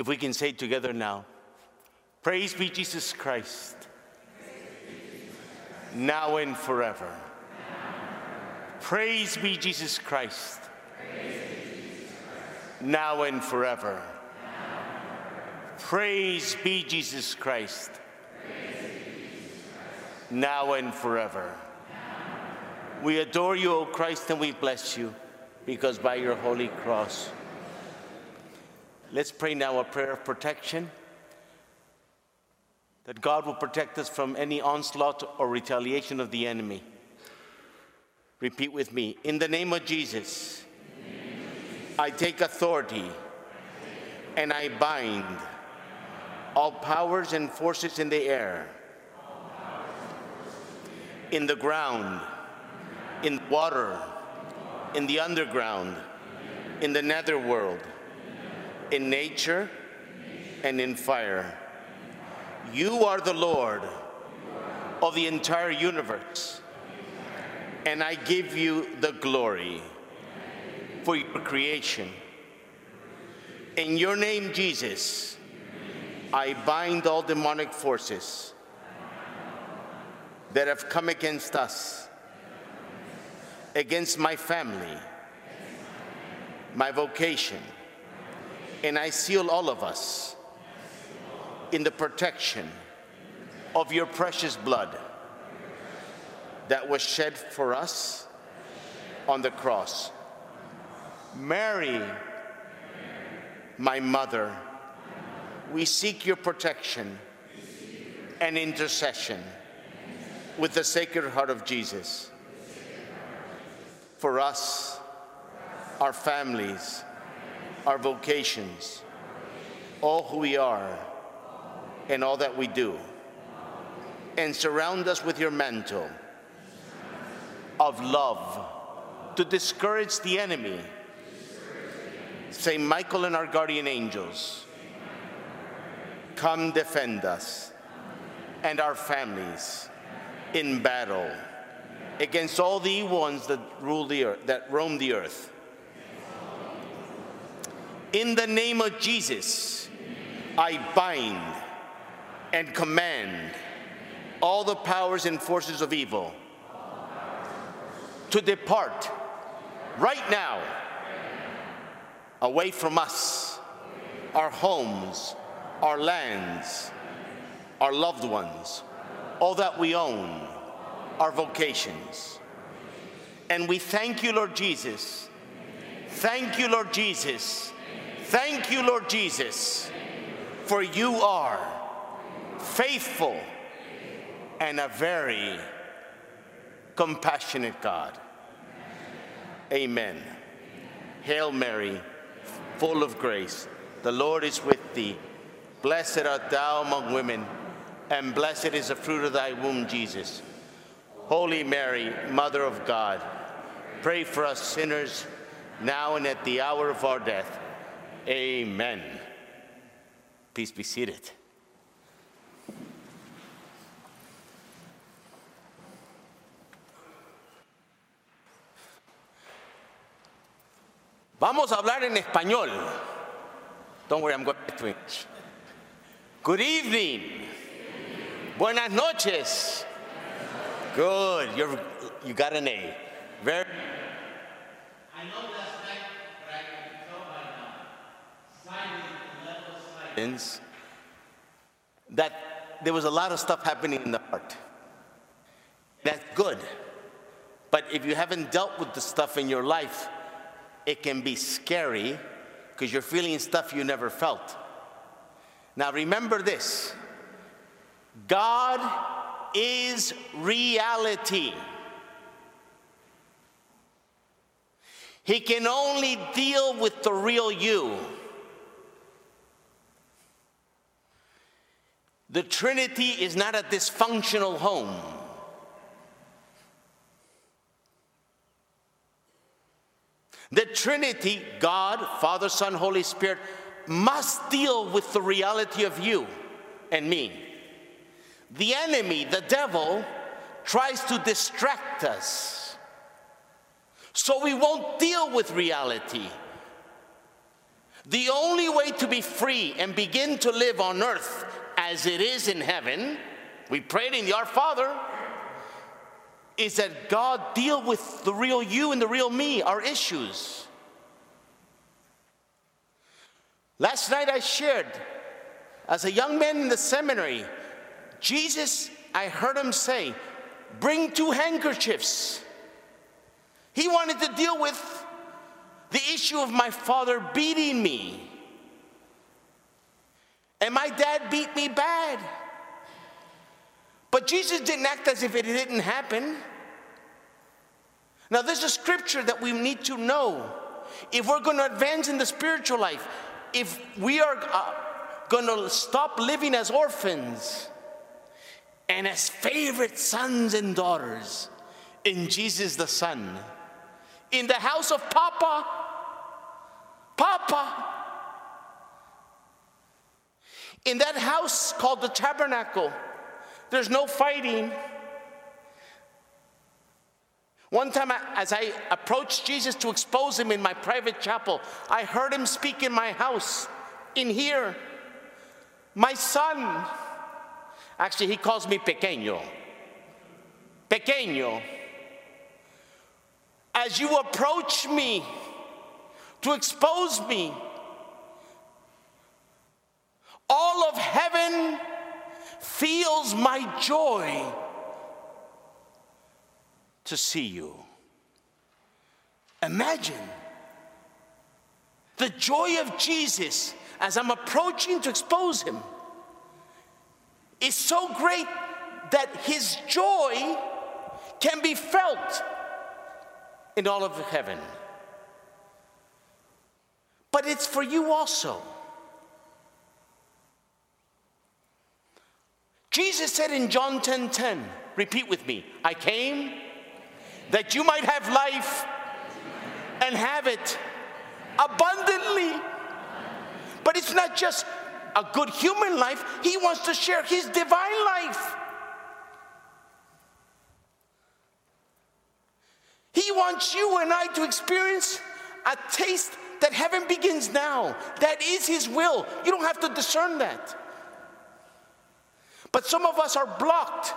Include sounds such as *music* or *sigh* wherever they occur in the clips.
If we can say together now, Praise be Jesus Christ, now and forever. Praise be Jesus Christ, now and forever. Praise be Jesus Christ, now and forever. We adore you, O Christ, and we bless you because by your holy cross. Let's pray now a prayer of protection that God will protect us from any onslaught or retaliation of the enemy. Repeat with me. In the name of Jesus, I take authority and I bind all powers and forces in the air, in the ground, in the water, in the underground, in the netherworld, in nature, and in fire. You are the Lord of the entire universe, and I give you the glory for your creation. In your name, Jesus, I bind all demonic forces that have come against us, against my family, my vocation, and I seal all of us in the protection of your precious blood that was shed for us on the cross. Mary, my mother, we seek your protection and intercession with the Sacred Heart of Jesus for us, our families, our vocations, all who we are and all that we do. And surround us with your mantle of love to discourage the enemy. Saint Michael and our guardian angels, come defend us and our families in battle against all the evil ones that rule the earth, that roam the earth. In the name of Jesus, I bind and command all the powers and forces of evil to depart right now away from us, our homes, our lands, our loved ones, all that we own, our vocations. And we thank you, Lord Jesus. Thank you, Lord Jesus. Thank you, Lord Jesus, for you are faithful and a very compassionate God. Amen. Hail Mary, full of grace, the Lord is with thee. Blessed art thou among women, and blessed is the fruit of thy womb, Jesus. Holy Mary, Mother of God, pray for us sinners, now and at the hour of our death. Amen. Please be seated. Vamos a hablar en español. Don't worry, I'm going to English. Good evening. Buenas noches. Good. You're, you got an A. Very. I know last that there was a lot of stuff happening in the heart. That's good. But if you haven't dealt with the stuff in your life, it can be scary because you're feeling stuff you never felt. Now remember this God is reality. He can only deal with the real you. The Trinity is not a dysfunctional home. The Trinity, God, Father, Son, Holy Spirit, must deal with the reality of you and me. The enemy, the devil, tries to distract us so we won't deal with reality. The only way to be free and begin to live on earth as it is in heaven, we prayed in the Our Father, is that God deal with the real you and the real me, our issues. Last night I shared, as a young man in the seminary, Jesus, I heard him say, bring two handkerchiefs. He wanted to deal with the issue of my father beating me. And my dad beat me bad. But Jesus didn't act as if it didn't happen. Now, there's a scripture that we need to know. If we're going to advance in the spiritual life, if we are uh, going to stop living as orphans and as favorite sons and daughters in Jesus the Son, in the house of Papa, Papa, in that house called the tabernacle, there's no fighting. One time, as I approached Jesus to expose him in my private chapel, I heard him speak in my house, in here. My son, actually, he calls me pequeño. Pequeño. As you approach me to expose me, all of heaven feels my joy to see you. Imagine the joy of Jesus as I'm approaching to expose him is so great that his joy can be felt in all of heaven. But it's for you also. Jesus said in John 10 10, repeat with me, I came that you might have life and have it abundantly. But it's not just a good human life, He wants to share His divine life. He wants you and I to experience a taste that heaven begins now. That is His will. You don't have to discern that. But some of us are blocked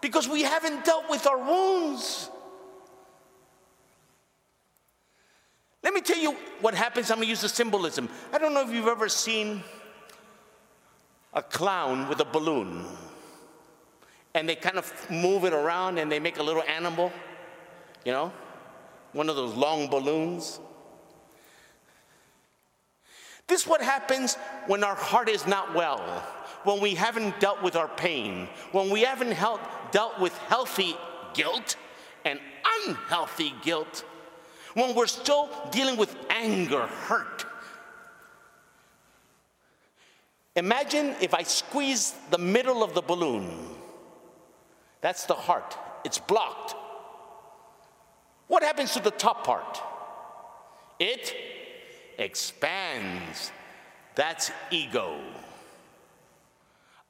because we haven't dealt with our wounds. Let me tell you what happens. I'm going to use the symbolism. I don't know if you've ever seen a clown with a balloon and they kind of move it around and they make a little animal, you know, one of those long balloons. This is what happens when our heart is not well, when we haven't dealt with our pain, when we haven't dealt with healthy guilt and unhealthy guilt, when we're still dealing with anger, hurt. Imagine if I squeeze the middle of the balloon. That's the heart, it's blocked. What happens to the top part? It expands. That's ego.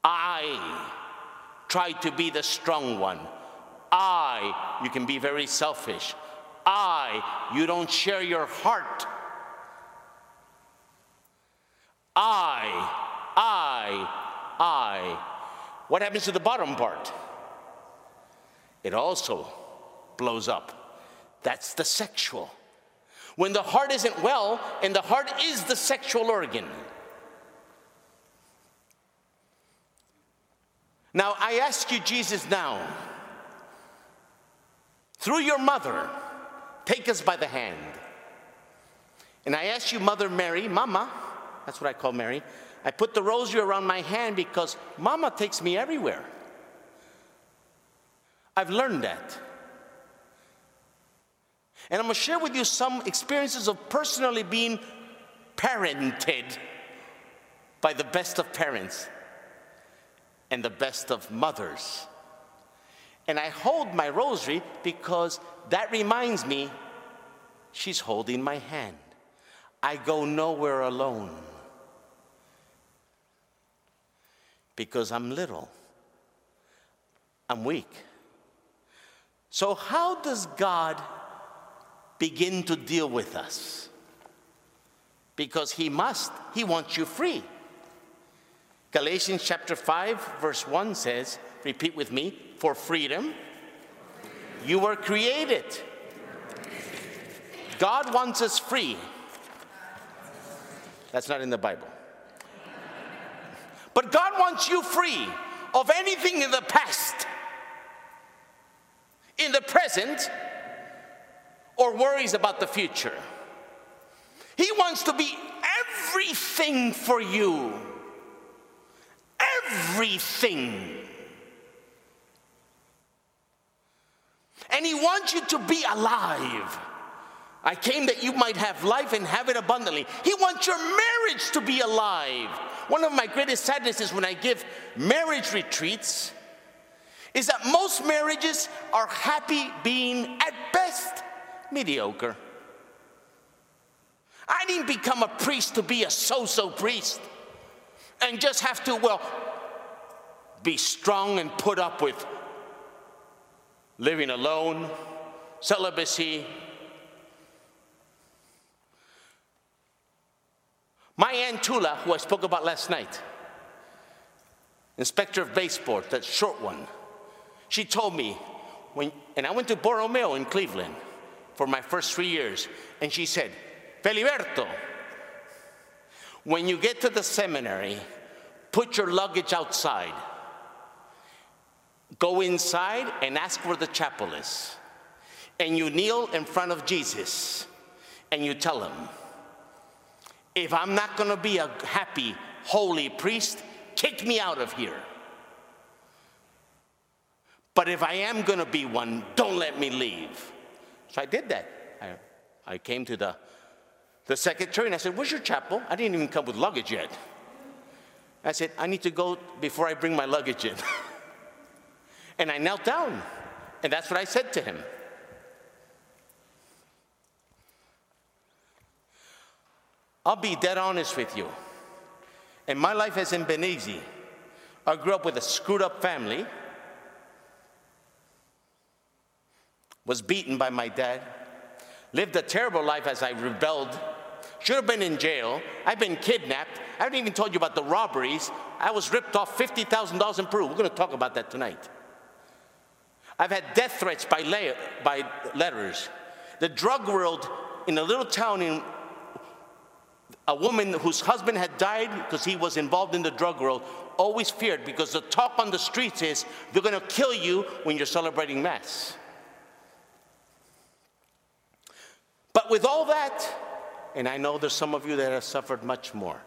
I try to be the strong one. I, you can be very selfish. I, you don't share your heart. I, I, I. What happens to the bottom part? It also blows up. That's the sexual. When the heart isn't well, and the heart is the sexual organ. Now, I ask you, Jesus, now, through your mother, take us by the hand. And I ask you, Mother Mary, Mama, that's what I call Mary, I put the rosary around my hand because Mama takes me everywhere. I've learned that. And I'm going to share with you some experiences of personally being parented by the best of parents and the best of mothers. And I hold my rosary because that reminds me she's holding my hand. I go nowhere alone because I'm little, I'm weak. So, how does God begin to deal with us? because he must. He wants you free. Galatians chapter 5, verse 1 says, repeat with me, for freedom you were created. God wants us free. That's not in the Bible. But God wants you free of anything in the past, in the present, or worries about the future. He wants to be everything for you. Everything. And He wants you to be alive. I came that you might have life and have it abundantly. He wants your marriage to be alive. One of my greatest sadnesses when I give marriage retreats is that most marriages are happy being at best mediocre. I didn't become a priest to be a so so priest and just have to, well, be strong and put up with living alone, celibacy. My Aunt Tula, who I spoke about last night, inspector of baseboard, that short one, she told me, when, and I went to Borromeo in Cleveland for my first three years, and she said, Feliberto, when you get to the seminary, put your luggage outside. Go inside and ask where the chapel is. And you kneel in front of Jesus and you tell him, if I'm not gonna be a happy, holy priest, kick me out of here. But if I am gonna be one, don't let me leave. So I did that. I, I came to the the secretary and I said, Where's your chapel? I didn't even come with luggage yet. I said, I need to go before I bring my luggage in. *laughs* and I knelt down, and that's what I said to him. I'll be dead honest with you. And my life hasn't been easy. I grew up with a screwed up family, was beaten by my dad, lived a terrible life as I rebelled should have been in jail. I've been kidnapped. I haven't even told you about the robberies. I was ripped off $50,000 in Peru. We're going to talk about that tonight. I've had death threats by, la- by letters. The drug world in a little town in a woman whose husband had died because he was involved in the drug world always feared because the talk on the streets is they're going to kill you when you're celebrating Mass. But with all that, and I know there's some of you that have suffered much more.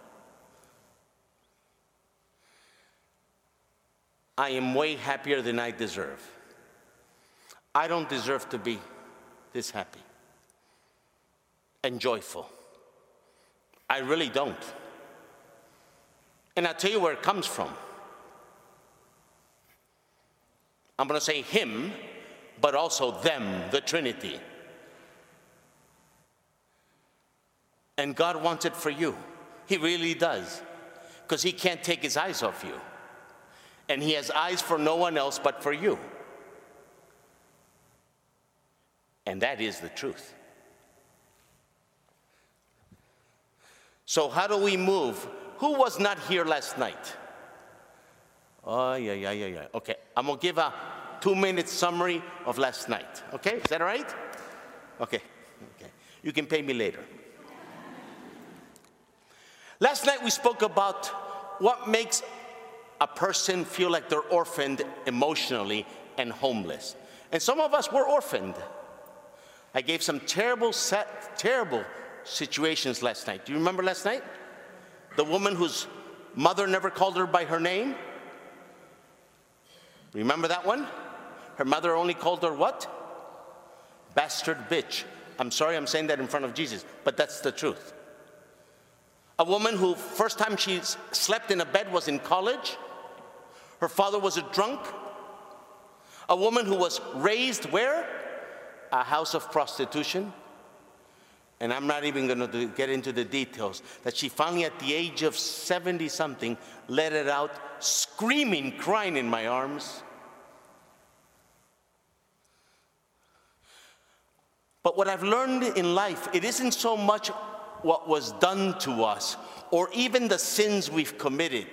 I am way happier than I deserve. I don't deserve to be this happy and joyful. I really don't. And I'll tell you where it comes from. I'm going to say him, but also them, the Trinity. And God wants it for you. He really does. Because He can't take His eyes off you. And He has eyes for no one else but for you. And that is the truth. So, how do we move? Who was not here last night? Oh, yeah, yeah, yeah, yeah. Okay, I'm gonna give a two minute summary of last night. Okay, is that all right? Okay, okay. You can pay me later. Last night we spoke about what makes a person feel like they're orphaned emotionally and homeless. And some of us were orphaned. I gave some terrible, set, terrible situations last night. Do you remember last night? The woman whose mother never called her by her name? Remember that one? Her mother only called her what? Bastard bitch. I'm sorry I'm saying that in front of Jesus, but that's the truth. A woman who first time she slept in a bed was in college. Her father was a drunk. A woman who was raised where? A house of prostitution. And I'm not even going to get into the details. That she finally, at the age of 70 something, let it out, screaming, crying in my arms. But what I've learned in life, it isn't so much what was done to us or even the sins we've committed.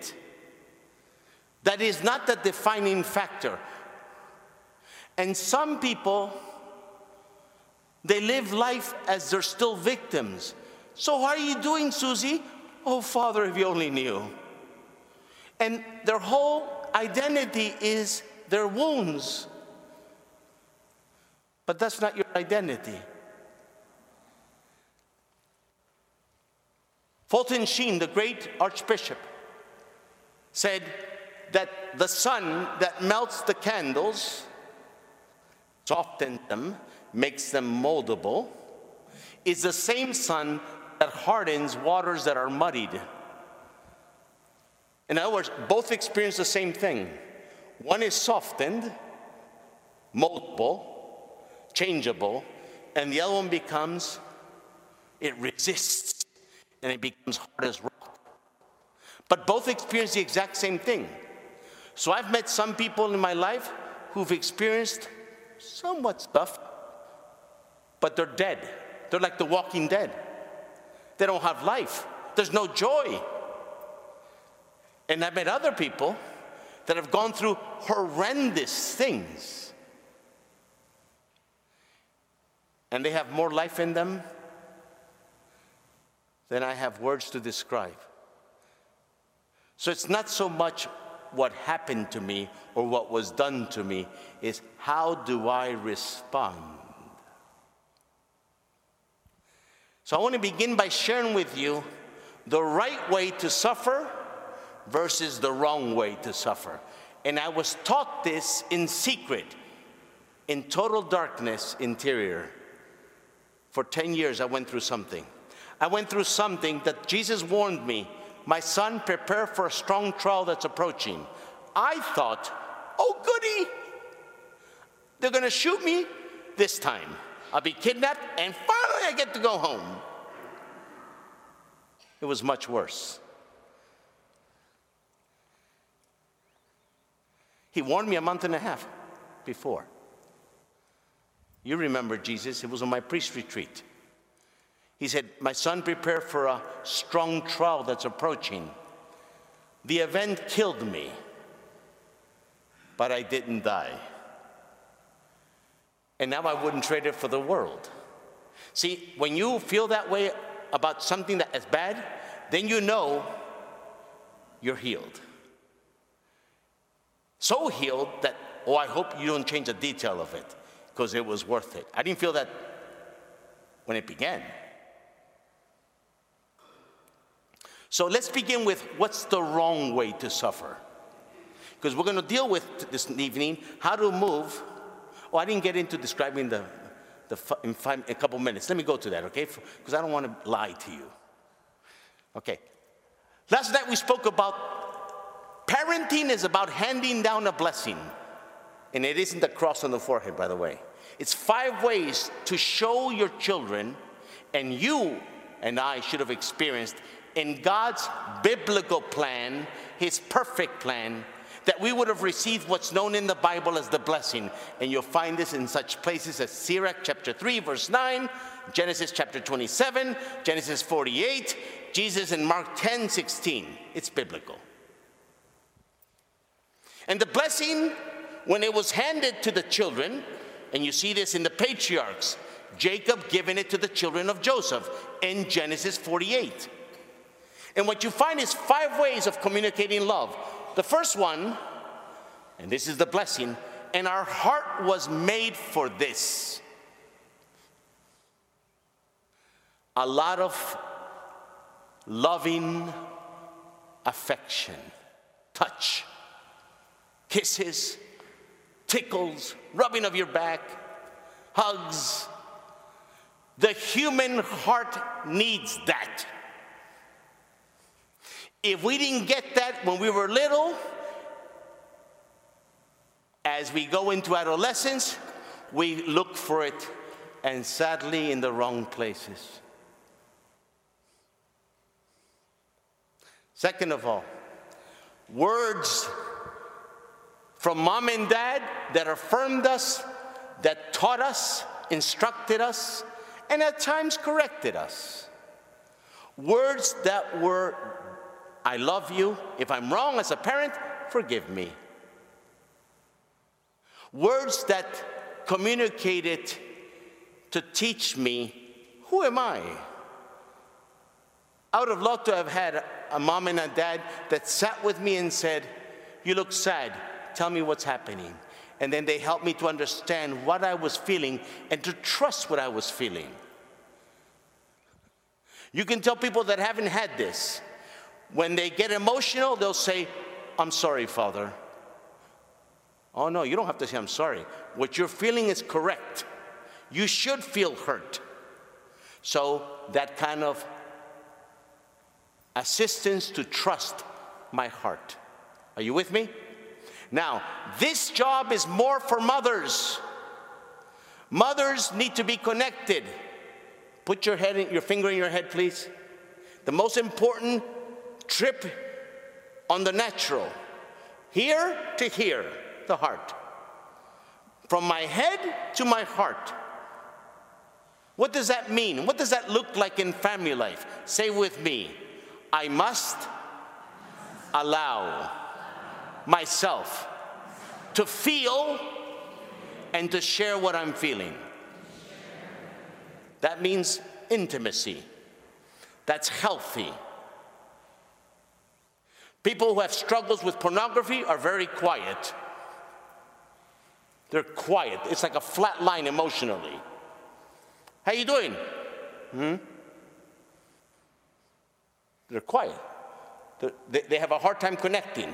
That is not the defining factor. And some people, they live life as they're still victims. So, how are you doing, Susie? Oh, Father, if you only knew. And their whole identity is their wounds. But that's not your identity. Fulton Sheen, the great archbishop, said that the sun that melts the candles, softens them, makes them moldable, is the same sun that hardens waters that are muddied. In other words, both experience the same thing. One is softened, moldable, changeable, and the other one becomes, it resists and it becomes hard as rock. But both experience the exact same thing. So I've met some people in my life who've experienced somewhat stuff, but they're dead. They're like the walking dead. They don't have life, there's no joy. And I've met other people that have gone through horrendous things. And they have more life in them than I have words to describe. So it's not so much what happened to me or what was done to me, is how do I respond? So I want to begin by sharing with you the right way to suffer versus the wrong way to suffer. And I was taught this in secret, in total darkness interior. For 10 years, I went through something. I went through something that Jesus warned me my son, prepare for a strong trial that's approaching. I thought, oh, goody, they're gonna shoot me this time. I'll be kidnapped, and finally I get to go home. It was much worse. He warned me a month and a half before. You remember Jesus, it was on my priest retreat. He said, My son, prepare for a strong trial that's approaching. The event killed me, but I didn't die. And now I wouldn't trade it for the world. See, when you feel that way about something that is bad, then you know you're healed. So healed that, oh, I hope you don't change a detail of it because it was worth it. I didn't feel that when it began. So let's begin with what's the wrong way to suffer. Because we're going to deal with this evening how to move. Oh, I didn't get into describing the, the in, five, a couple minutes. Let me go to that, okay? Because I don't want to lie to you. Okay. Last night we spoke about parenting is about handing down a blessing. And it isn't the cross on the forehead, by the way. It's five ways to show your children, and you and I should have experienced in God's biblical plan, His perfect plan, that we would have received what's known in the Bible as the blessing. And you'll find this in such places as Sirach chapter 3, verse 9, Genesis chapter 27, Genesis 48, Jesus in Mark 10, 16. It's biblical. And the blessing, when it was handed to the children, and you see this in the patriarchs, Jacob giving it to the children of Joseph in Genesis 48. And what you find is five ways of communicating love. The first one, and this is the blessing, and our heart was made for this. A lot of loving affection, touch, kisses, tickles, rubbing of your back, hugs. The human heart needs that. If we didn't get that when we were little, as we go into adolescence, we look for it, and sadly, in the wrong places. Second of all, words from mom and dad that affirmed us, that taught us, instructed us, and at times corrected us. Words that were, I love you. If I'm wrong as a parent, forgive me. Words that communicated to teach me who am I? I would have loved to have had a mom and a dad that sat with me and said, You look sad. Tell me what's happening. And then they helped me to understand what I was feeling and to trust what I was feeling. You can tell people that haven't had this. When they get emotional, they'll say, I'm sorry, Father. Oh, no, you don't have to say, I'm sorry. What you're feeling is correct. You should feel hurt. So, that kind of assistance to trust my heart. Are you with me? Now, this job is more for mothers. Mothers need to be connected. Put your head in, your finger in your head, please. The most important trip on the natural. Here to here, the heart. From my head to my heart. What does that mean? What does that look like in family life? Say with me I must allow myself to feel and to share what I'm feeling. That means intimacy. That's healthy. People who have struggles with pornography are very quiet. They're quiet. It's like a flat line emotionally. How you doing? Hmm? They're quiet. They're, they, they have a hard time connecting.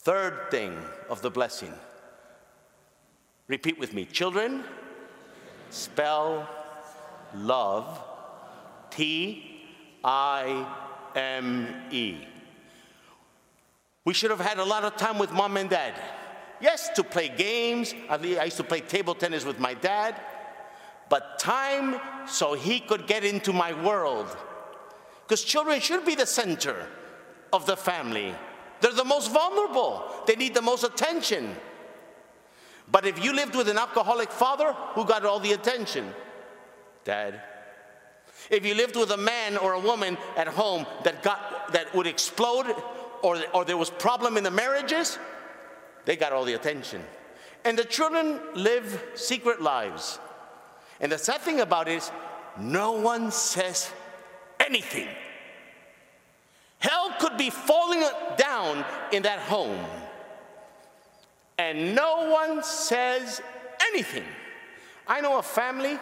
Third thing of the blessing. Repeat with me. Children, spell love T I M E. We should have had a lot of time with mom and dad. Yes, to play games. I used to play table tennis with my dad. But time so he could get into my world. Because children should be the center of the family. They're the most vulnerable, they need the most attention. But if you lived with an alcoholic father, who got all the attention? Dad. If you lived with a man or a woman at home that got that would explode or, or there was problem in the marriages, they got all the attention. And the children live secret lives. And the sad thing about it is, no one says anything. Hell could be falling down in that home, and no one says anything. I know a family,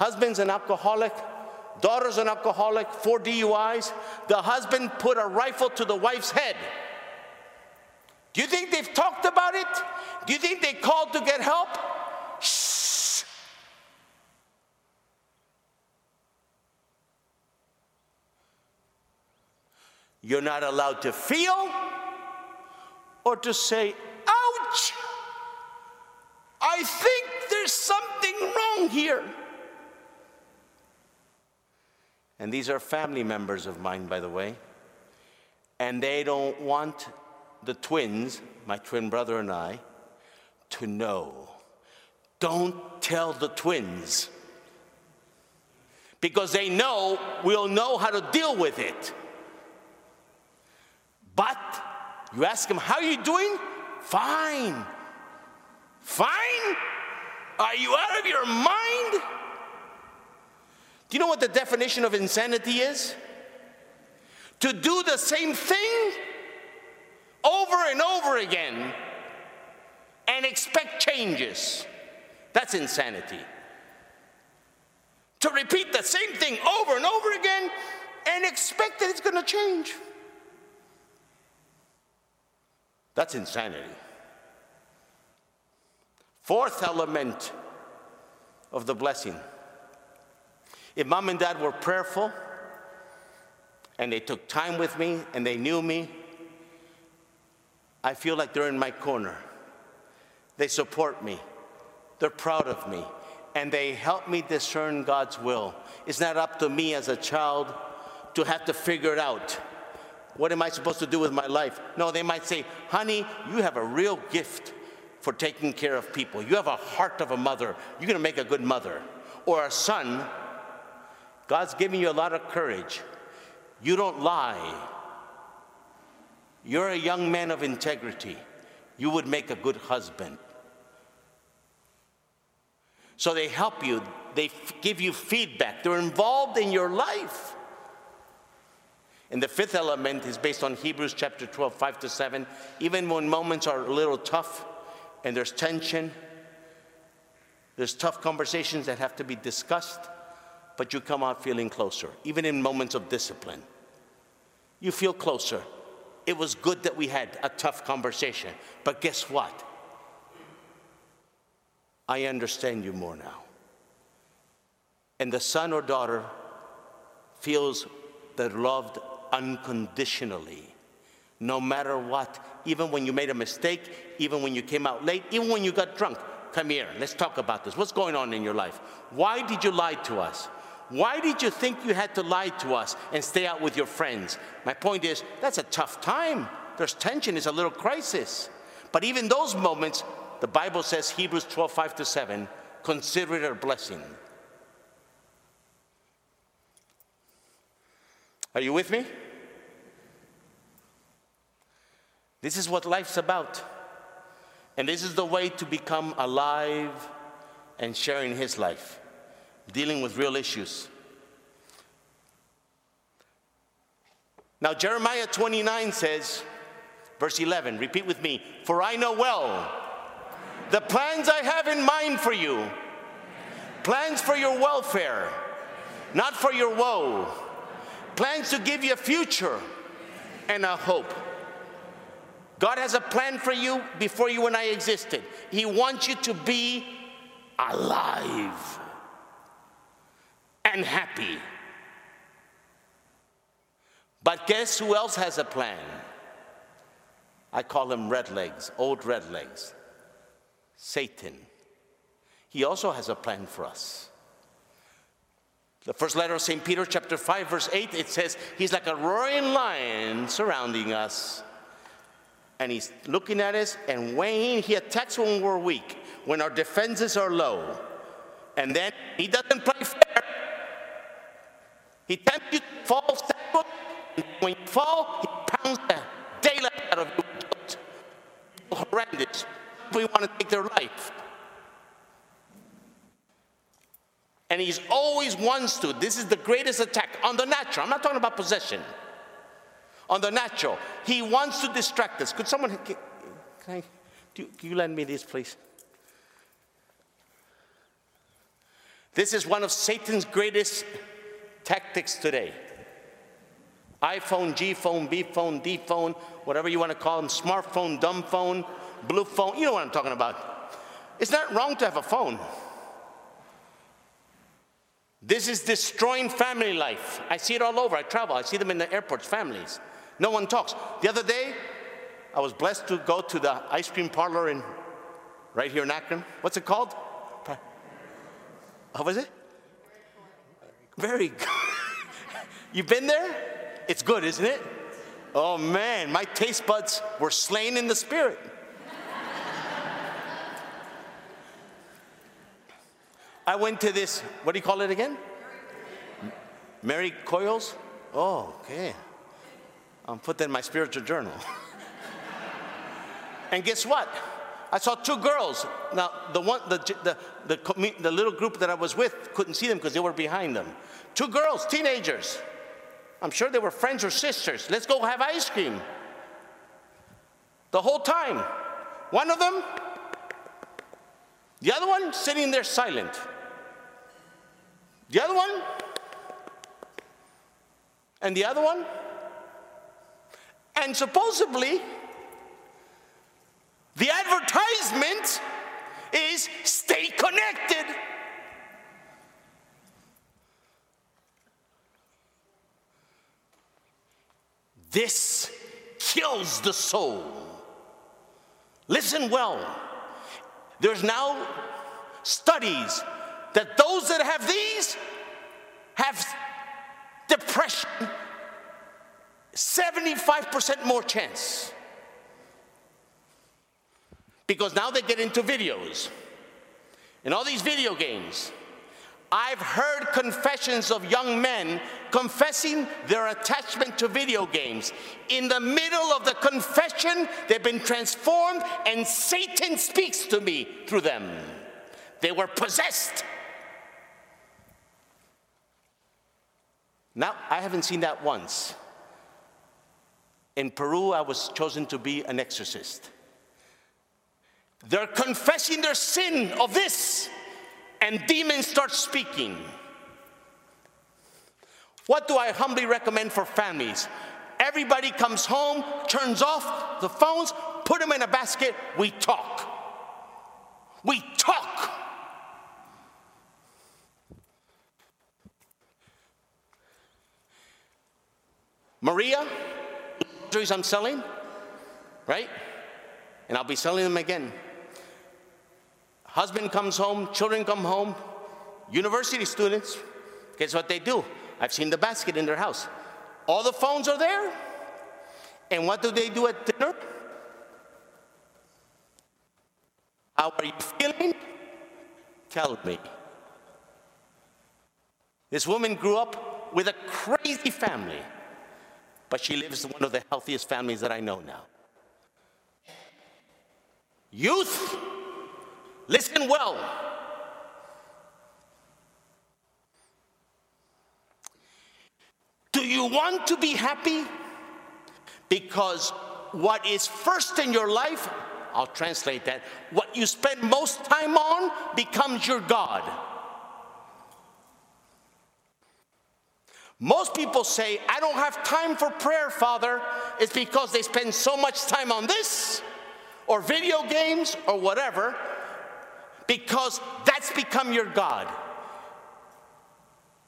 husband's an alcoholic, daughter's an alcoholic, four DUIs. The husband put a rifle to the wife's head. Do you think they've talked about it? Do you think they called to get help? Shh. You're not allowed to feel or to say, ouch, I think there's something wrong here. And these are family members of mine, by the way. And they don't want the twins, my twin brother and I, to know. Don't tell the twins. Because they know we'll know how to deal with it. But you ask them, How are you doing? Fine. Fine? Are you out of your mind? Do you know what the definition of insanity is? To do the same thing over and over again and expect changes. That's insanity. To repeat the same thing over and over again and expect that it's going to change. That's insanity. Fourth element of the blessing if mom and dad were prayerful and they took time with me and they knew me, I feel like they're in my corner. They support me, they're proud of me, and they help me discern God's will. It's not up to me as a child to have to figure it out. What am I supposed to do with my life? No, they might say, honey, you have a real gift for taking care of people. You have a heart of a mother. You're going to make a good mother. Or a son, God's giving you a lot of courage. You don't lie. You're a young man of integrity. You would make a good husband. So they help you, they f- give you feedback, they're involved in your life. And the fifth element is based on Hebrews chapter 12, 5 to 7. Even when moments are a little tough and there's tension, there's tough conversations that have to be discussed, but you come out feeling closer, even in moments of discipline. You feel closer. It was good that we had a tough conversation, but guess what? I understand you more now. And the son or daughter feels they're loved unconditionally, no matter what. Even when you made a mistake, even when you came out late, even when you got drunk. Come here, let's talk about this. What's going on in your life? Why did you lie to us? Why did you think you had to lie to us and stay out with your friends? My point is, that's a tough time. There's tension, it's a little crisis. But even those moments, the Bible says, Hebrews 12, 5 to 7, consider it a blessing. Are you with me? This is what life's about. And this is the way to become alive and sharing His life, dealing with real issues. Now, Jeremiah 29 says, verse 11, repeat with me, For I know well the plans I have in mind for you, plans for your welfare, not for your woe plans to give you a future and a hope. God has a plan for you before you and I existed. He wants you to be alive and happy. But guess who else has a plan? I call him red legs, old red legs. Satan. He also has a plan for us. The first letter of St. Peter, chapter 5, verse 8, it says, He's like a roaring lion surrounding us. And he's looking at us and weighing. He attacks when we're weak, when our defenses are low. And then he doesn't play fair. He tempts you to fall And when you fall, he pounds the daylight out of you. Horrendous. We want to take their life. And he's always wants to. This is the greatest attack on the natural. I'm not talking about possession. On the natural. He wants to distract us. Could someone, can, I, do you lend me this, please? This is one of Satan's greatest tactics today. iPhone, G phone, B phone, D phone, whatever you want to call them, smartphone, dumb phone, blue phone, you know what I'm talking about. It's not wrong to have a phone. This is destroying family life. I see it all over. I travel, I see them in the airports, families. No one talks. The other day, I was blessed to go to the ice cream parlor in right here in Akron. What's it called? How was it? Very *laughs* good. You've been there? It's good, isn't it? Oh man, my taste buds were slain in the spirit. I went to this, what do you call it again? Mary Coyle's? Oh, okay. I'll put that in my spiritual journal. *laughs* and guess what? I saw two girls. Now, the one, the, the, the, the little group that I was with couldn't see them because they were behind them. Two girls, teenagers. I'm sure they were friends or sisters. Let's go have ice cream. The whole time. One of them, the other one sitting there silent. The other one? And the other one? And supposedly, the advertisement is stay connected. This kills the soul. Listen well. There's now studies that those that have these have depression 75% more chance. Because now they get into videos. And all these video games. I've heard confessions of young men confessing their attachment to video games. In the middle of the confession, they've been transformed, and Satan speaks to me through them. They were possessed. Now, I haven't seen that once. In Peru, I was chosen to be an exorcist. They're confessing their sin of this, and demons start speaking. What do I humbly recommend for families? Everybody comes home, turns off the phones, put them in a basket, we talk. We talk. Maria, groceries I'm selling, right? And I'll be selling them again. Husband comes home, children come home, university students, guess what they do? I've seen the basket in their house. All the phones are there. And what do they do at dinner? How are you feeling? Tell me. This woman grew up with a crazy family but she lives in one of the healthiest families that I know now. Youth, listen well. Do you want to be happy? Because what is first in your life, I'll translate that, what you spend most time on becomes your God. Most people say, I don't have time for prayer, Father. It's because they spend so much time on this or video games or whatever, because that's become your God.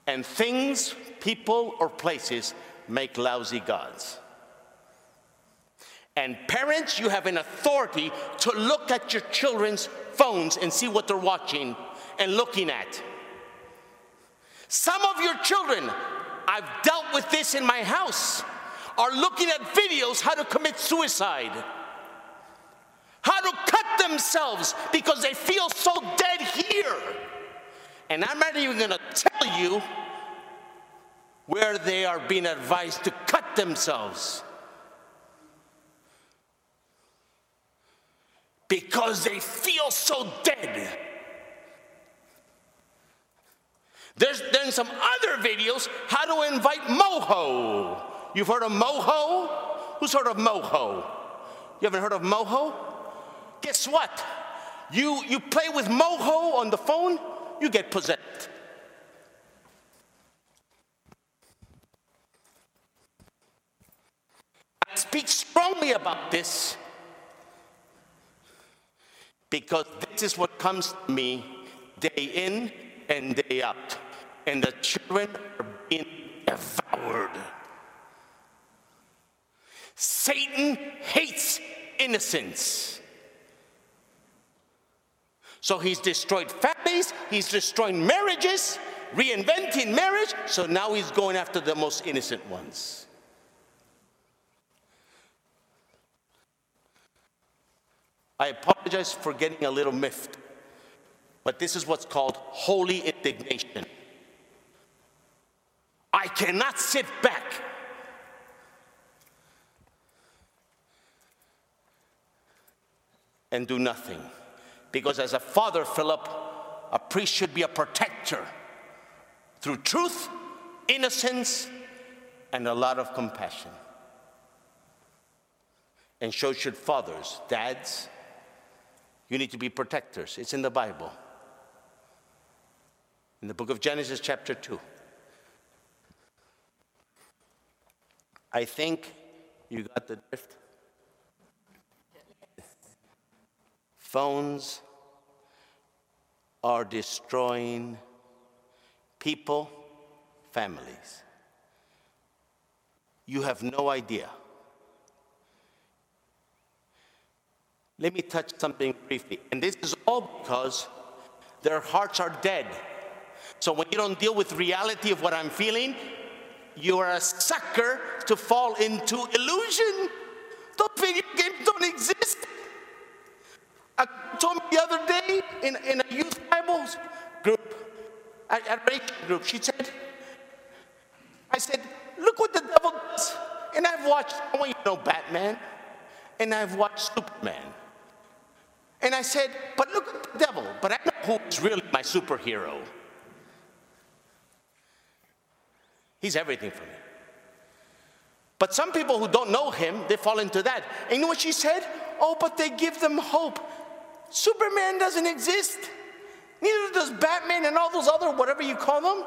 And things, people, or places make lousy gods. And parents, you have an authority to look at your children's phones and see what they're watching and looking at. Some of your children I've dealt with this in my house, are looking at videos how to commit suicide, how to cut themselves because they feel so dead here. And I'm not even gonna tell you where they are being advised to cut themselves. Because they feel so dead. There's then some other videos how to invite Momo. You've heard of Momo? Who's heard of Momo? You haven't heard of Momo? Guess what? You, you play with Momo on the phone, you get possessed. I speak strongly about this because this is what comes to me day in and day out. And the children are being devoured. Satan hates innocence. So he's destroyed families, he's destroying marriages, reinventing marriage, so now he's going after the most innocent ones. I apologize for getting a little miffed. But this is what's called holy indignation. I cannot sit back. And do nothing. Because as a father, Philip, a priest should be a protector through truth, innocence, and a lot of compassion. And so should fathers, dads. You need to be protectors. It's in the Bible in the book of Genesis, chapter 2. I think you got the drift. Phones are destroying people, families. You have no idea. Let me touch something briefly. And this is all because their hearts are dead. So when you don't deal with reality of what I'm feeling, you are a sucker to fall into illusion. Those video games don't exist. Told me the other day in, in a youth Bible group, a, a group, she said, I said, look what the devil does. And I've watched, I want you to know Batman, and I've watched Superman. And I said, but look at the devil, but I know who's really my superhero. He's everything for me. But some people who don't know him, they fall into that. And you know what she said? Oh, but they give them hope. Superman doesn't exist. Neither does Batman and all those other, whatever you call them.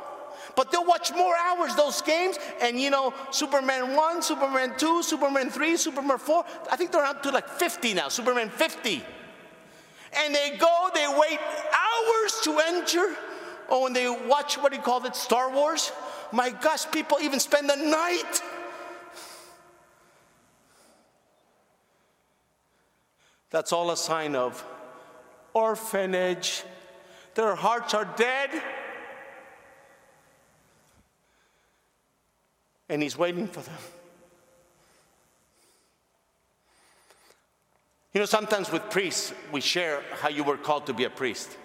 But they'll watch more hours those games, and you know, Superman 1, Superman 2, Superman 3, Superman 4. I think they're up to like 50 now, Superman 50. And they go, they wait hours to enter. Oh, when they watch, what do you call it, Star Wars? My gosh, people even spend the night. That's all a sign of orphanage. Their hearts are dead. And he's waiting for them. You know, sometimes with priests, we share how you were called to be a priest.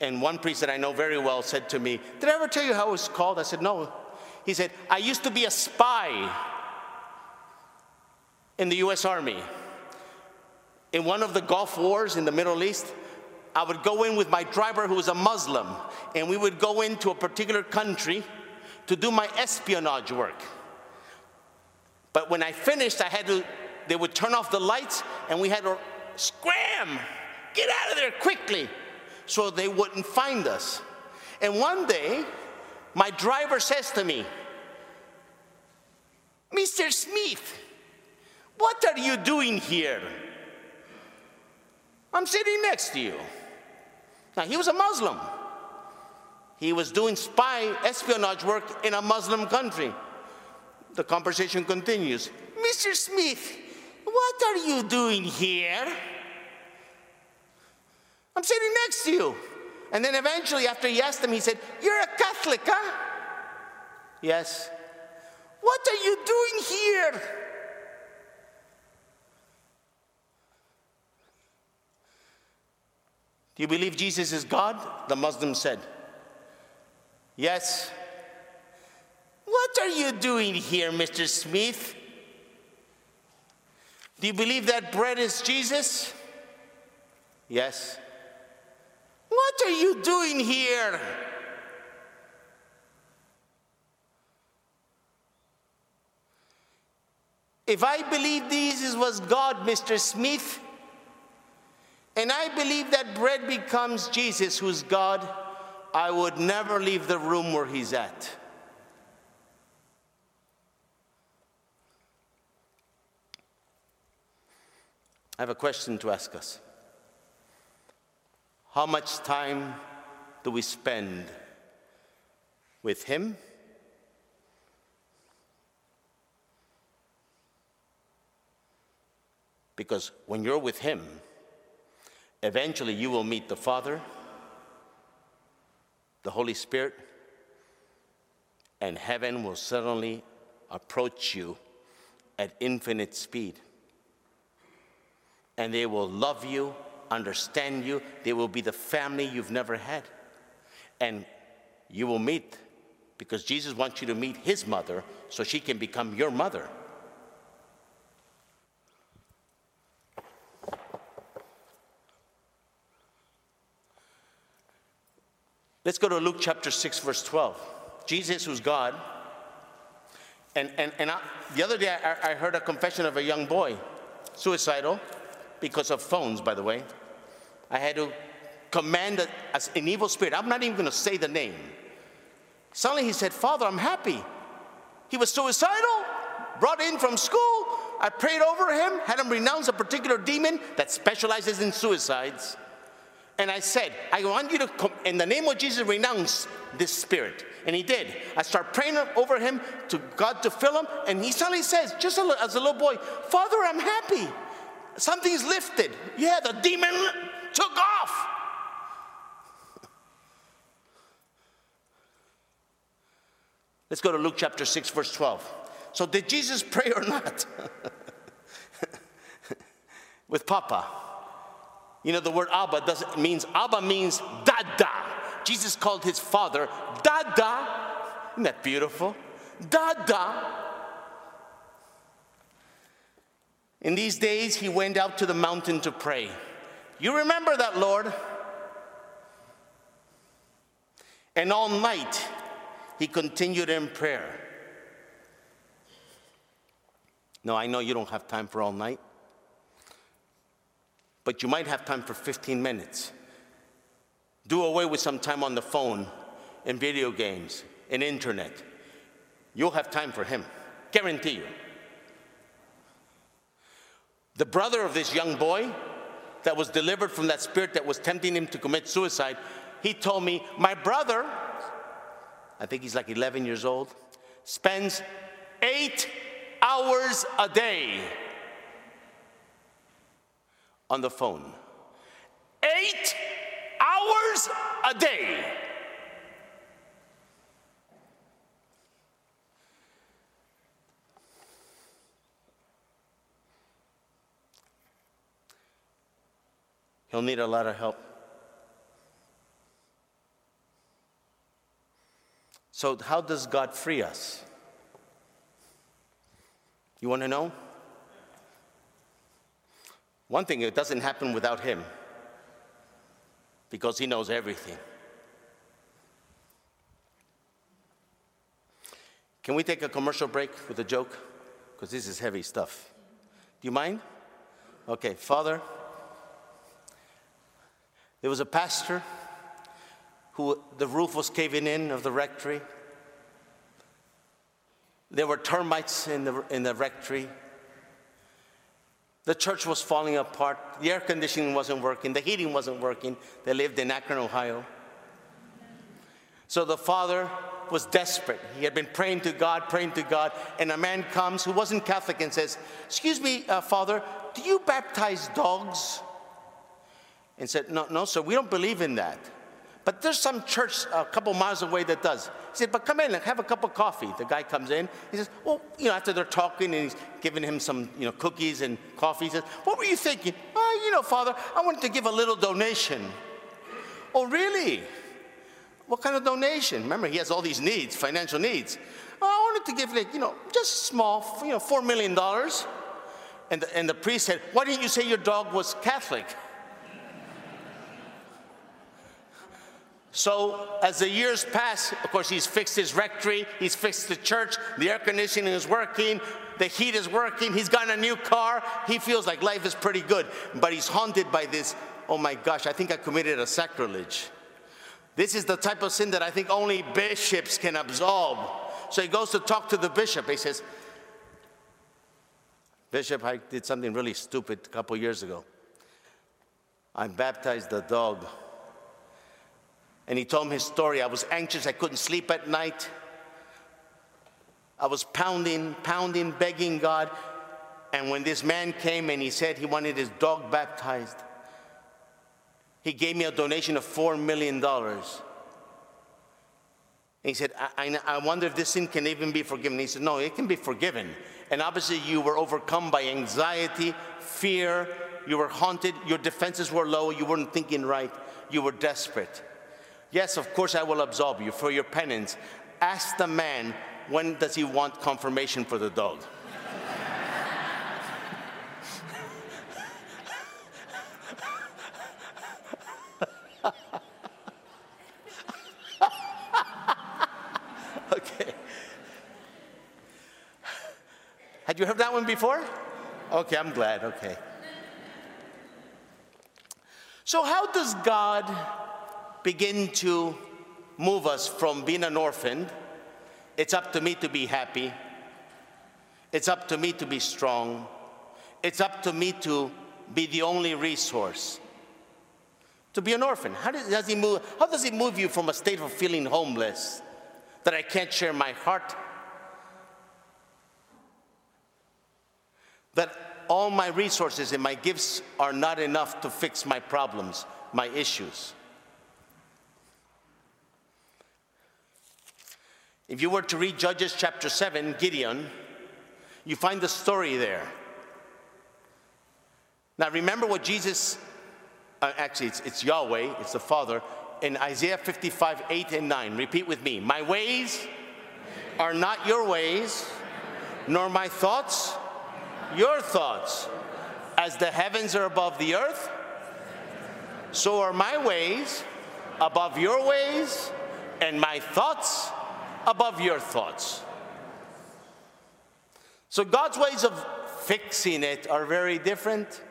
And one priest that I know very well said to me, Did I ever tell you how I was called? I said, No. He said, I used to be a spy in the US Army. In one of the Gulf Wars in the Middle East, I would go in with my driver who was a Muslim, and we would go into a particular country to do my espionage work. But when I finished, I had to, they would turn off the lights, and we had to scram, get out of there quickly so they wouldn't find us. And one day, my driver says to me, Mr. Smith, what are you doing here? I'm sitting next to you. Now, he was a Muslim. He was doing spy espionage work in a Muslim country. The conversation continues. Mr. Smith, what are you doing here? I'm sitting next to you. And then eventually, after he asked him, he said, You're a Catholic, huh? Yes. What are you doing here? Do you believe Jesus is God? The Muslim said, Yes. What are you doing here, Mr. Smith? Do you believe that bread is Jesus? Yes. What are you doing here? If I believe Jesus was God, Mr. Smith, and I believe that bread becomes Jesus, who's God, I would never leave the room where he's at. I have a question to ask us. How much time do we spend with Him? Because when you're with Him, eventually you will meet the Father, the Holy Spirit, and heaven will suddenly approach you at infinite speed. And they will love you, understand you, they will be the family you've never had. And you will meet, because Jesus wants you to meet his mother so she can become your mother. Let's go to Luke chapter 6, verse 12. Jesus, who's God, and, and, and I, the other day I, I heard a confession of a young boy, suicidal, because of phones, by the way. I had to command a, an evil spirit. I'm not even going to say the name. Suddenly he said, Father, I'm happy. He was suicidal, brought in from school. I prayed over him, had him renounce a particular demon that specializes in suicides. And I said, I want you to, come, in the name of Jesus, renounce this spirit. And he did. I start praying over him to God to fill him. And he suddenly says, just as a little boy, Father, I'm happy. Something's lifted. Yeah, the demon took off. Let's go to Luke chapter 6, verse 12. So, did Jesus pray or not? *laughs* With Papa. You know, the word Abba doesn't means Abba means Dada. Jesus called his father Dada. Isn't that beautiful? Dada. In these days, he went out to the mountain to pray. You remember that, Lord? And all night, he continued in prayer. No, I know you don't have time for all night but you might have time for 15 minutes. Do away with some time on the phone and video games and internet. You'll have time for him, guarantee you. The brother of this young boy that was delivered from that spirit that was tempting him to commit suicide, he told me, My brother, I think he's like 11 years old, spends eight hours a day on the phone. Eight hours a day. He'll need a lot of help. So, how does God free us? You want to know? One thing, it doesn't happen without Him because He knows everything. Can we take a commercial break with a joke? Because this is heavy stuff. Do you mind? Okay, Father, there was a pastor who the roof was caving in of the rectory. There were termites in the, in the rectory. The church was falling apart. The air conditioning wasn't working. The heating wasn't working. They lived in Akron, Ohio. So the father was desperate. He had been praying to God, praying to God, and a man comes who wasn't Catholic and says, Excuse me, uh, Father, do you baptize dogs? And said, No, no, sir, we don't believe in that. But there's some church a couple miles away that does. He said, but come in and have a cup of coffee. The guy comes in. He says, well, you know, after they're talking and he's giving him some, you know, cookies and coffee, he says, what were you thinking? Oh, you know, Father, I wanted to give a little donation. Oh, really? What kind of donation? Remember, he has all these needs, financial needs. Oh, I wanted to give, like, you know, just small, you know, $4 million. And the, and the priest said, why didn't you say your dog was Catholic? So as the years pass, of course, he's fixed his rectory, he's fixed the church, the air conditioning is working, the heat is working, he's gotten a new car. He feels like life is pretty good, but he's haunted by this, oh my gosh, I think I committed a sacrilege. This is the type of sin that I think only bishops can absolve. So he goes to talk to the bishop. He says, Bishop, I did something really stupid a couple years ago. I baptized the dog and he told him his story. I was anxious, I couldn't sleep at night. I was pounding, pounding, begging God. And when this man came and he said he wanted his dog baptized, he gave me a donation of $4 million. And he said, I, I, I wonder if this sin can even be forgiven. He said, No, it can be forgiven. And obviously, you were overcome by anxiety, fear, you were haunted, your defenses were low, you weren't thinking right, you were desperate. Yes, of course I will absolve you for your penance. Ask the man, when does he want confirmation for the dog? *laughs* okay. Had you heard that one before? Okay, I'm glad. Okay. So, how does God begin to move us from being an orphan. It's up to me to be happy. It's up to me to be strong. It's up to me to be the only resource. To be an orphan. How does, does he move, how does he move you from a state of feeling homeless, that I can't share my heart, that all my resources and my gifts are not enough to fix my problems, my issues? If you were to read Judges chapter 7, Gideon, you find the story there. Now remember what Jesus uh, actually, it's, it's Yahweh, it's the Father, in Isaiah 55, 8 and 9. Repeat with me. My ways are not your ways, nor my thoughts your thoughts. As the heavens are above the earth, so are my ways above your ways, and my thoughts above your thoughts. So God's ways of fixing it are very different.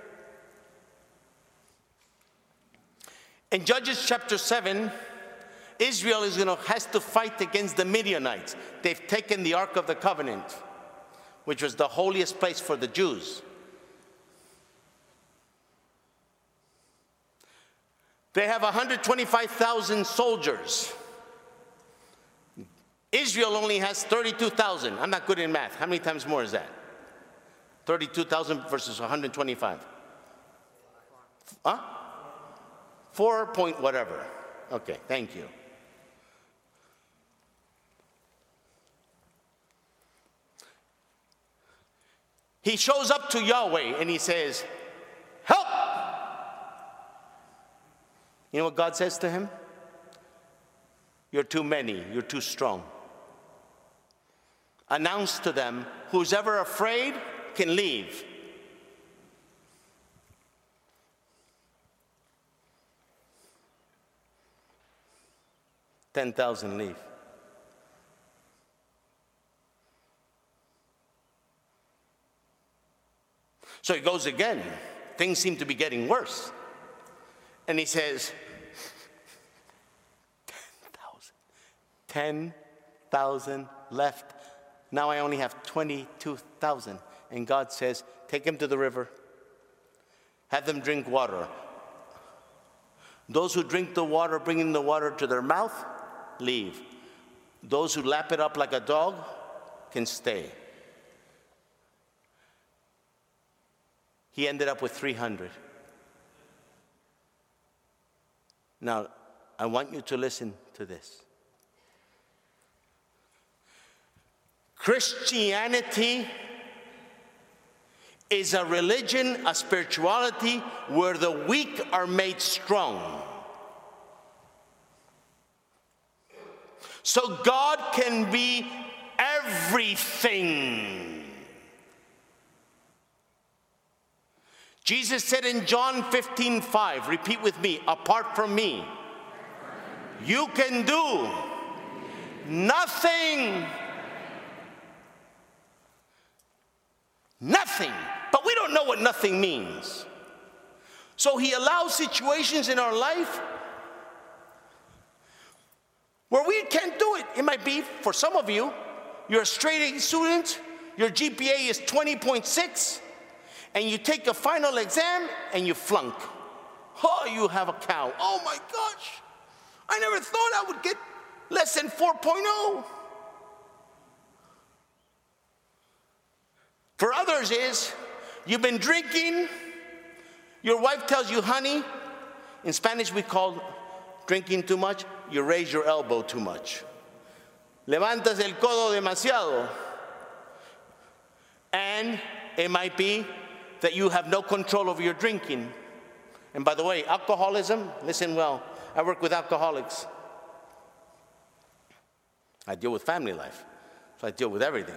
In Judges chapter 7, Israel is going to has to fight against the Midianites. They've taken the Ark of the Covenant, which was the holiest place for the Jews. They have 125,000 soldiers. Israel only has 32,000. I'm not good in math. How many times more is that? 32,000 versus 125. Huh? Four point whatever. Okay, thank you. He shows up to Yahweh and he says, Help! You know what God says to him? You're too many, you're too strong. Announce to them, who's ever afraid can leave. Ten thousand leave. So he goes again. Things seem to be getting worse. And he says, *laughs* 10,000. 10,000 left. Now I only have 22,000. And God says, Take them to the river, have them drink water. Those who drink the water, bringing the water to their mouth, leave. Those who lap it up like a dog can stay. He ended up with 300. Now, I want you to listen to this. Christianity is a religion, a spirituality where the weak are made strong. So God can be everything. Jesus said in John 15, 5, repeat with me, apart from me, you can do nothing. Nothing. But we don't know what nothing means. So he allows situations in our life where we can't do it. It might be for some of you, you're a straight A student, your GPA is 20.6 and you take a final exam and you flunk. Oh, you have a cow. Oh my gosh. I never thought I would get less than 4.0. For others is you've been drinking, your wife tells you, honey, in Spanish we call drinking too much, you raise your elbow too much. Levantas el codo demasiado. And it might be that you have no control over your drinking. And by the way, alcoholism, listen well, I work with alcoholics. I deal with family life, so I deal with everything.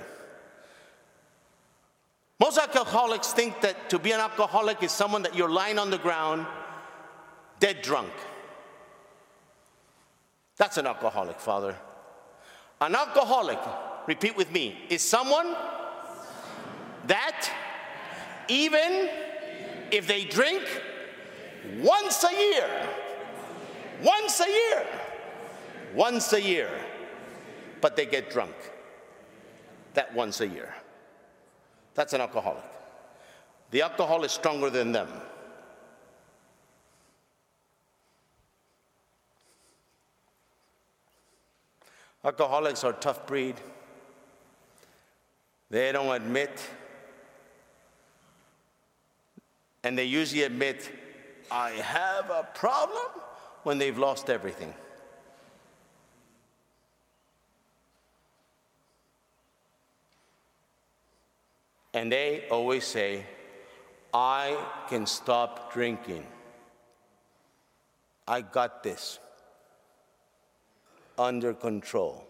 Most alcoholics think that to be an alcoholic is someone that you're lying on the ground, dead drunk. That's an alcoholic, Father. An alcoholic, repeat with me, is someone that even if they drink once a year, once a year, once a year, but they get drunk. That once a year. That's an alcoholic. The alcohol is stronger than them. Alcoholics are tough breed. They don't admit And they usually admit, I have a problem when they've lost everything. And they always say, I can stop drinking. I got this under control.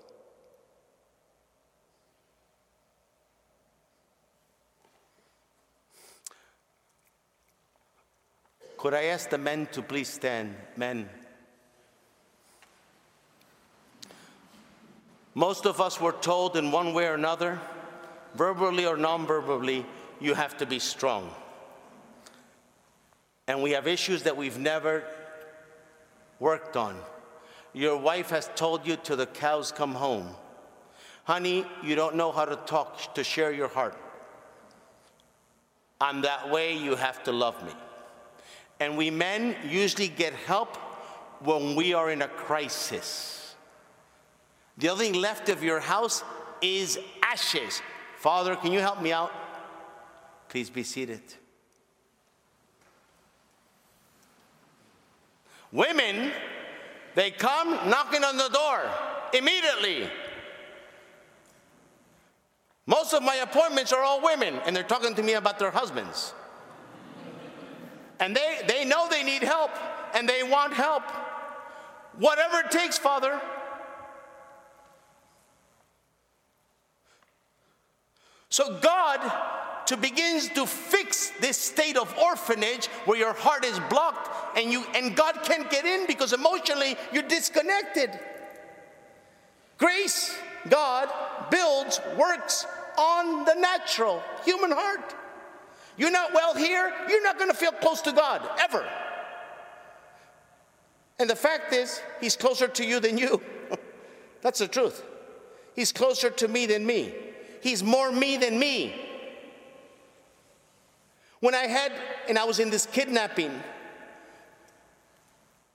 Could I ask the men to please stand? Men. Most of us were told in one way or another, verbally or non verbally, you have to be strong. And we have issues that we've never worked on. Your wife has told you till the cows come home. Honey, you don't know how to talk, to share your heart. I'm that way, you have to love me. And we men usually get help when we are in a crisis. The only thing left of your house is ashes. Father, can you help me out? Please be seated. Women, they come knocking on the door immediately. Most of my appointments are all women, and they're talking to me about their husbands. And they, they know they need help and they want help. Whatever it takes, Father. So, God to begins to fix this state of orphanage where your heart is blocked and you and God can't get in because emotionally you're disconnected. Grace, God builds, works on the natural human heart. You're not well here, you're not going to feel close to God ever. And the fact is, He's closer to you than you. *laughs* That's the truth. He's closer to me than me. He's more me than me. When I had, and I was in this kidnapping,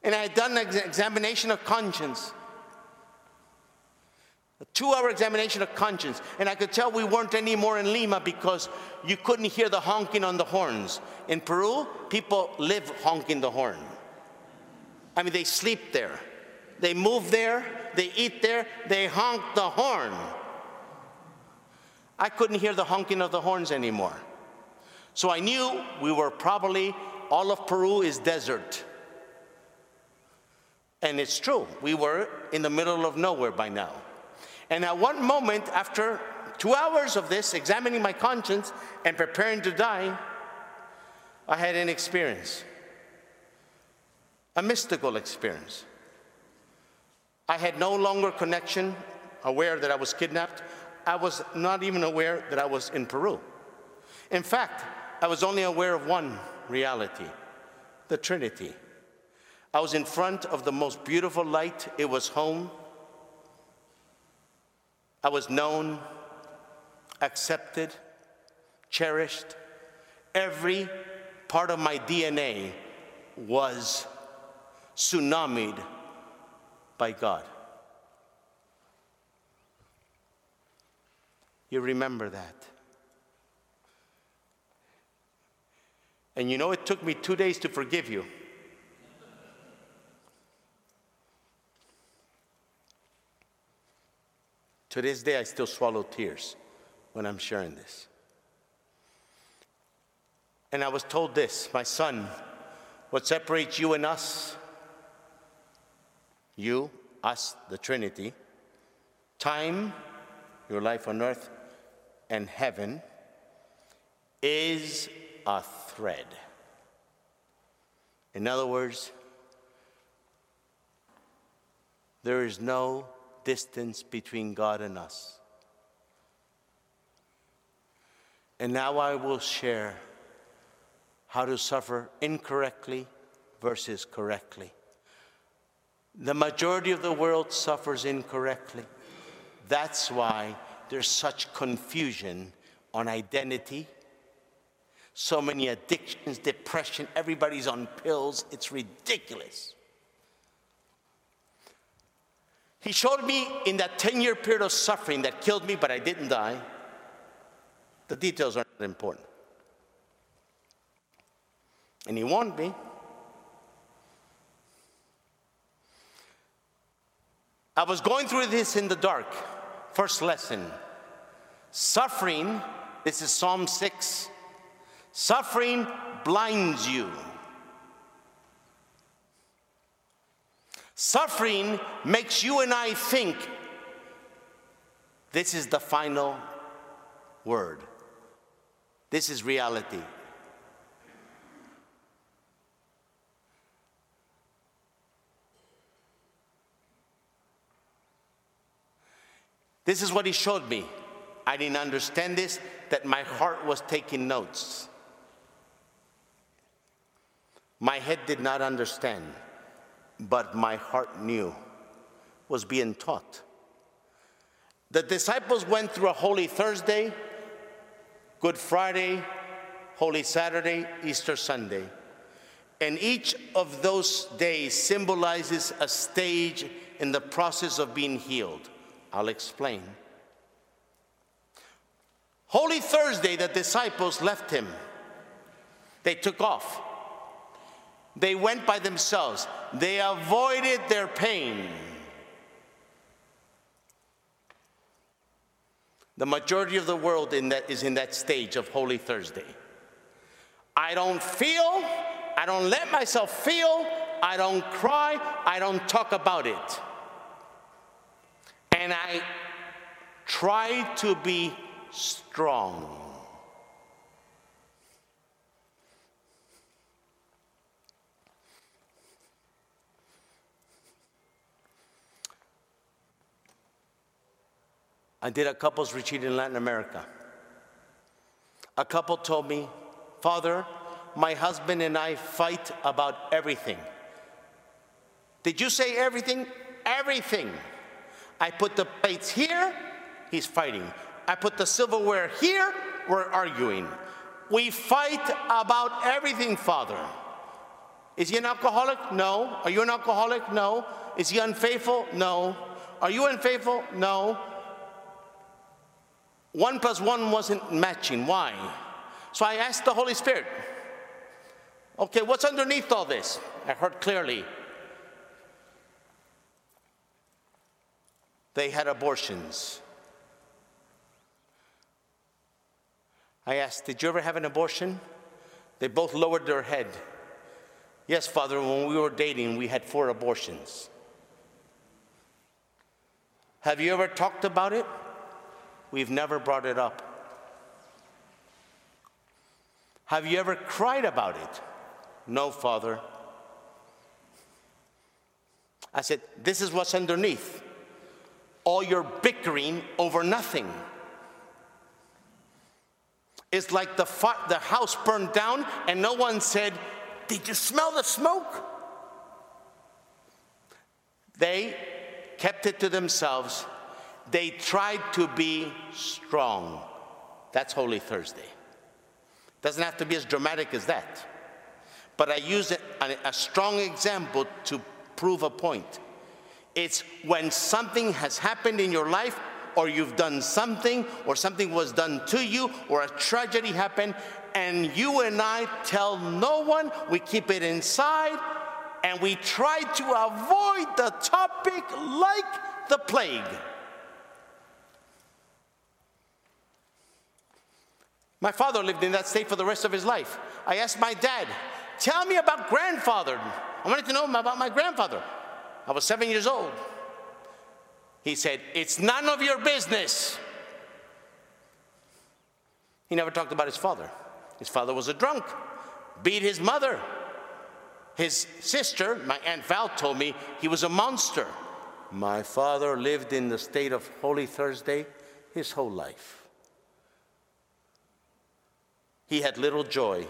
and I had done an examination of conscience, a two hour examination of conscience. And I could tell we weren't anymore in Lima because you couldn't hear the honking on the horns. In Peru, people live honking the horn. I mean, they sleep there, they move there, they eat there, they honk the horn. I couldn't hear the honking of the horns anymore. So I knew we were probably, all of Peru is desert. And it's true, we were in the middle of nowhere by now. And at one moment, after two hours of this, examining my conscience and preparing to die, I had an experience, a mystical experience. I had no longer connection, aware that I was kidnapped. I was not even aware that I was in Peru. In fact, I was only aware of one reality the Trinity. I was in front of the most beautiful light, it was home. I was known, accepted, cherished. Every part of my DNA was tsunamied by God. You remember that. And you know, it took me two days to forgive you. To this day, I still swallow tears when I'm sharing this. And I was told this my son, what separates you and us, you, us, the Trinity, time, your life on earth, and heaven, is a thread. In other words, there is no distance between God and us. And now I will share how to suffer incorrectly versus correctly. The majority of the world suffers incorrectly. That's why there's such confusion on identity, so many addictions, depression, everybody's on pills. It's ridiculous. He showed me in that 10 year period of suffering that killed me, but I didn't die. The details aren't important. And he warned me. I was going through this in the dark. First lesson suffering, this is Psalm 6. Suffering blinds you. Suffering makes you and I think this is the final word. This is reality. This is what he showed me. I didn't understand this, that my heart was taking notes. My head did not understand, but my heart knew, was being taught. The disciples went through a Holy Thursday, Good Friday, Holy Saturday, Easter Sunday. And each of those days symbolizes a stage in the process of being healed. I'll explain. Holy Thursday, the disciples left him. They took off. They went by themselves. They avoided their pain. The majority of the world in that, is in that stage of Holy Thursday. I don't feel, I don't let myself feel, I don't cry, I don't talk about it. And I try to be strong. I did a couples retreat in Latin America. A couple told me, Father, my husband and I fight about everything. Did you say everything? Everything. I put the plates here, he's fighting. I put the silverware here, we're arguing. We fight about everything, Father. Is he an alcoholic? No. Are you an alcoholic? No. Is he unfaithful? No. Are you unfaithful? No. One plus one wasn't matching. Why? So I asked the Holy Spirit, okay, what's underneath all this? I heard clearly. They had abortions. I asked, Did you ever have an abortion? They both lowered their head. Yes, Father, when we were dating, we had four abortions. Have you ever talked about it? We've never brought it up. Have you ever cried about it? No, Father. I said, This is what's underneath. All your bickering over nothing. It's like the, the house burned down and no one said, Did you smell the smoke? They kept it to themselves they tried to be strong. That's Holy Thursday. Doesn't have to be as dramatic as that. But I use a strong example to prove a point. It's when something has happened in your life, or you've done something, or something was done to you, or a tragedy happened, and you and I tell no one, we keep it inside, and we try to avoid the topic like the plague. My father lived in that state for the rest of his life. I asked my dad, Tell me about grandfather. I wanted to know about my grandfather. I was seven years old. He said, It's none of your business. He never talked about his father. His father was a drunk, beat his mother. His sister, my Aunt Val, told me he was a monster. My father lived in the state of Holy Thursday his whole life. He had little joy.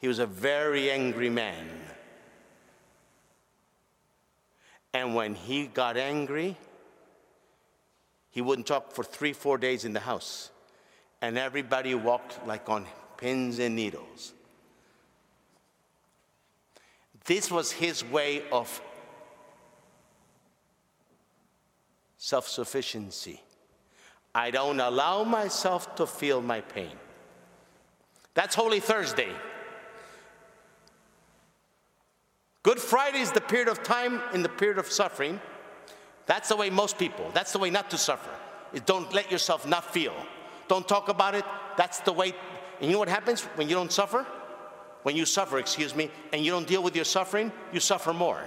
He was a very angry man. And when he got angry, he wouldn't talk for three, four days in the house. And everybody walked like on pins and needles. This was his way of self sufficiency. I don't allow myself to feel my pain. That's Holy Thursday. Good Friday is the period of time in the period of suffering. That's the way most people, that's the way not to suffer. Is don't let yourself not feel. Don't talk about it. That's the way. And you know what happens when you don't suffer? When you suffer, excuse me, and you don't deal with your suffering, you suffer more.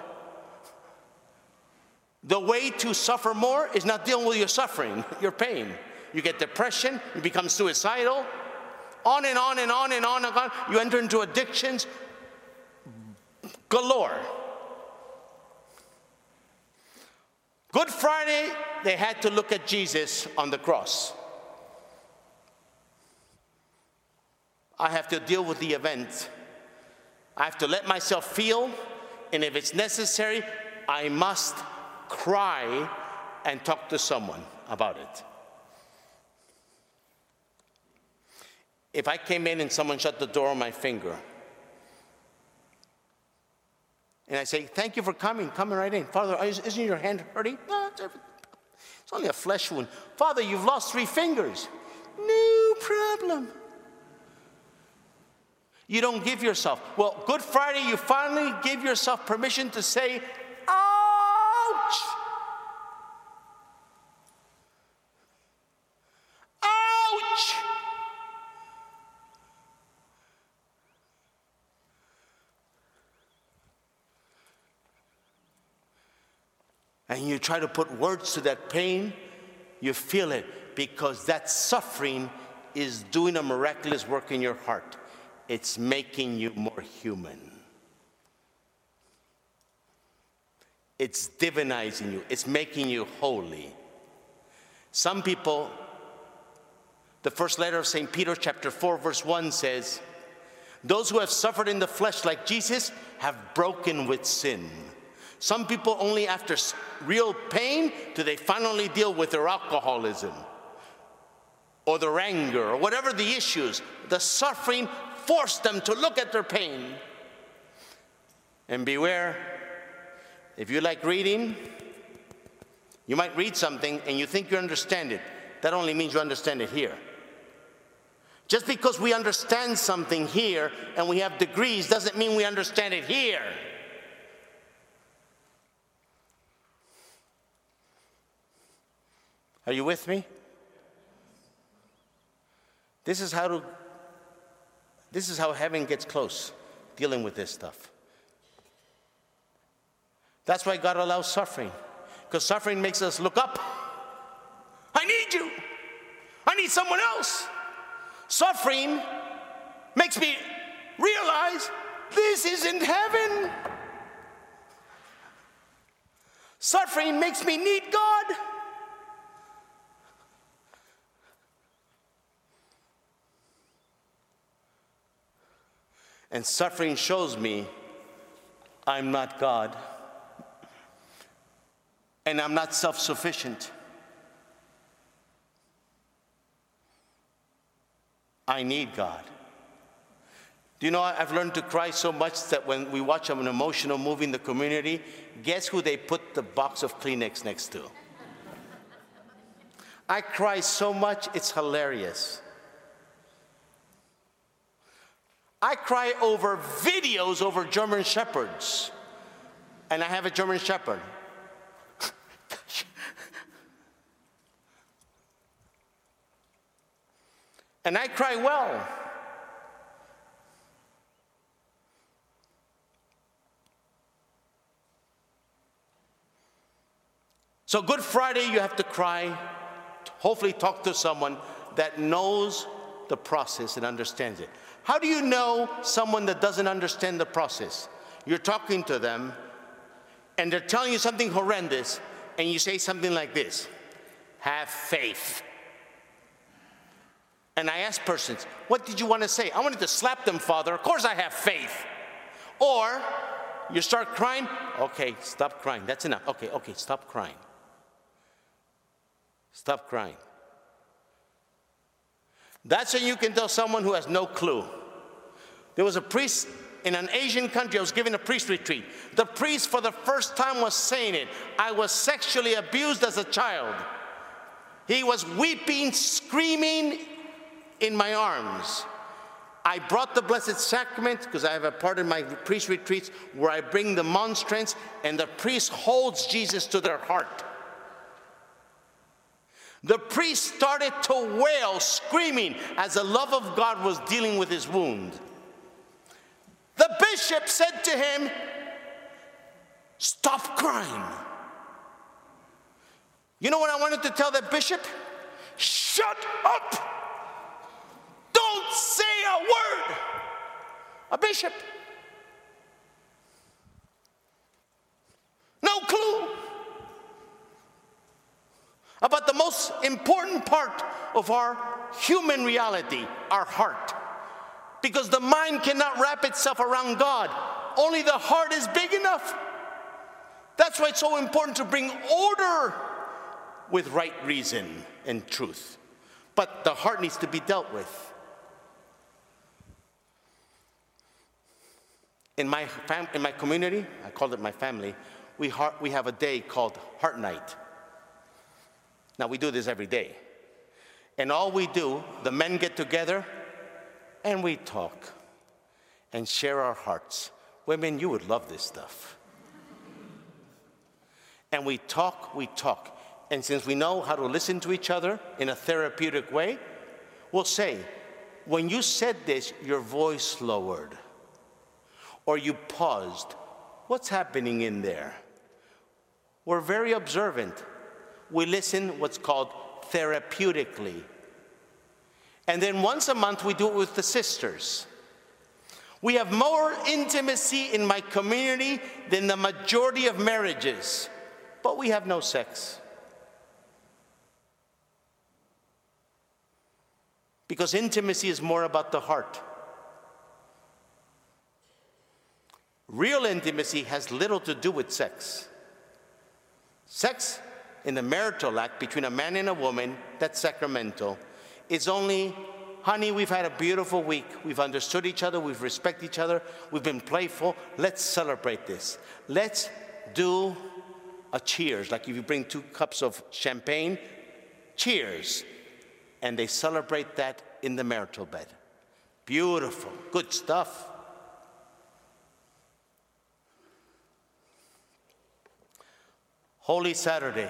The way to suffer more is not dealing with your suffering, *laughs* your pain. You get depression, you become suicidal, on and on and on and on and on. You enter into addictions galore. Good Friday, they had to look at Jesus on the cross. I have to deal with the event. I have to let myself feel, and if it's necessary, I must cry and talk to someone about it. If I came in and someone shut the door on my finger, and I say, Thank you for coming, coming right in. Father, isn't your hand hurting? No, it's, it's only a flesh wound. Father, you've lost three fingers. No problem. You don't give yourself. Well, Good Friday, you finally give yourself permission to say, Ouch! Ouch! And you try to put words to that pain, you feel it because that suffering is doing a miraculous work in your heart. It's making you more human. It's divinizing you, it's making you holy. Some people, the first letter of St. Peter, chapter 4, verse 1 says, Those who have suffered in the flesh like Jesus have broken with sin. Some people only after real pain do they finally deal with their alcoholism or their anger or whatever the issues. The suffering forced them to look at their pain. And beware, if you like reading, you might read something and you think you understand it. That only means you understand it here. Just because we understand something here and we have degrees doesn't mean we understand it here. Are you with me? This is how to this is how heaven gets close dealing with this stuff. That's why God allows suffering. Because suffering makes us look up. I need you. I need someone else. Suffering makes me realize this isn't heaven. Suffering makes me need God. And suffering shows me I'm not God. And I'm not self sufficient. I need God. Do you know, I've learned to cry so much that when we watch an emotional movie in the community, guess who they put the box of Kleenex next to? I cry so much, it's hilarious. I cry over videos over German Shepherds. And I have a German Shepherd. *laughs* and I cry well. So, Good Friday, you have to cry, hopefully, talk to someone that knows the process and understands it. How do you know someone that doesn't understand the process? You're talking to them and they're telling you something horrendous, and you say something like this Have faith. And I ask persons, What did you want to say? I wanted to slap them, Father. Of course I have faith. Or you start crying. Okay, stop crying. That's enough. Okay, okay, stop crying. Stop crying. That's when you can tell someone who has no clue. There was a priest in an Asian country, I was giving a priest retreat. The priest, for the first time, was saying it I was sexually abused as a child. He was weeping, screaming in my arms. I brought the Blessed Sacrament because I have a part in my priest retreats where I bring the monstrance, and the priest holds Jesus to their heart. The priest started to wail, screaming, as the love of God was dealing with his wound. The bishop said to him, Stop crying. You know what I wanted to tell that bishop? Shut up! Don't say a word! A bishop. No clue about the most important part of our human reality, our heart. Because the mind cannot wrap itself around God, only the heart is big enough. That's why it's so important to bring order with right reason and truth. But the heart needs to be dealt with. In my, fam- in my community, I call it my family, we, heart, we have a day called Heart Night. Now, we do this every day. And all we do, the men get together and we talk and share our hearts. Women, you would love this stuff. and we talk, we talk. And since we know how to listen to each other in a therapeutic way, we'll say, when you said this, your voice lowered or you paused. What's happening in there? We're very observant. We listen what's called therapeutically. And then once a month, we do it with the sisters. We have more intimacy in my community than the majority of marriages, but we have no sex. Because intimacy is more about the heart. Real intimacy has little to do with sex. Sex in the marital act between a man and a woman, that's sacramental, is only, honey, we've had a beautiful week. We've understood each other, we've respected each other, we've been playful. Let's celebrate this. Let's do a cheers. Like if you bring two cups of champagne, cheers. And they celebrate that in the marital bed. Beautiful, good stuff. Holy Saturday.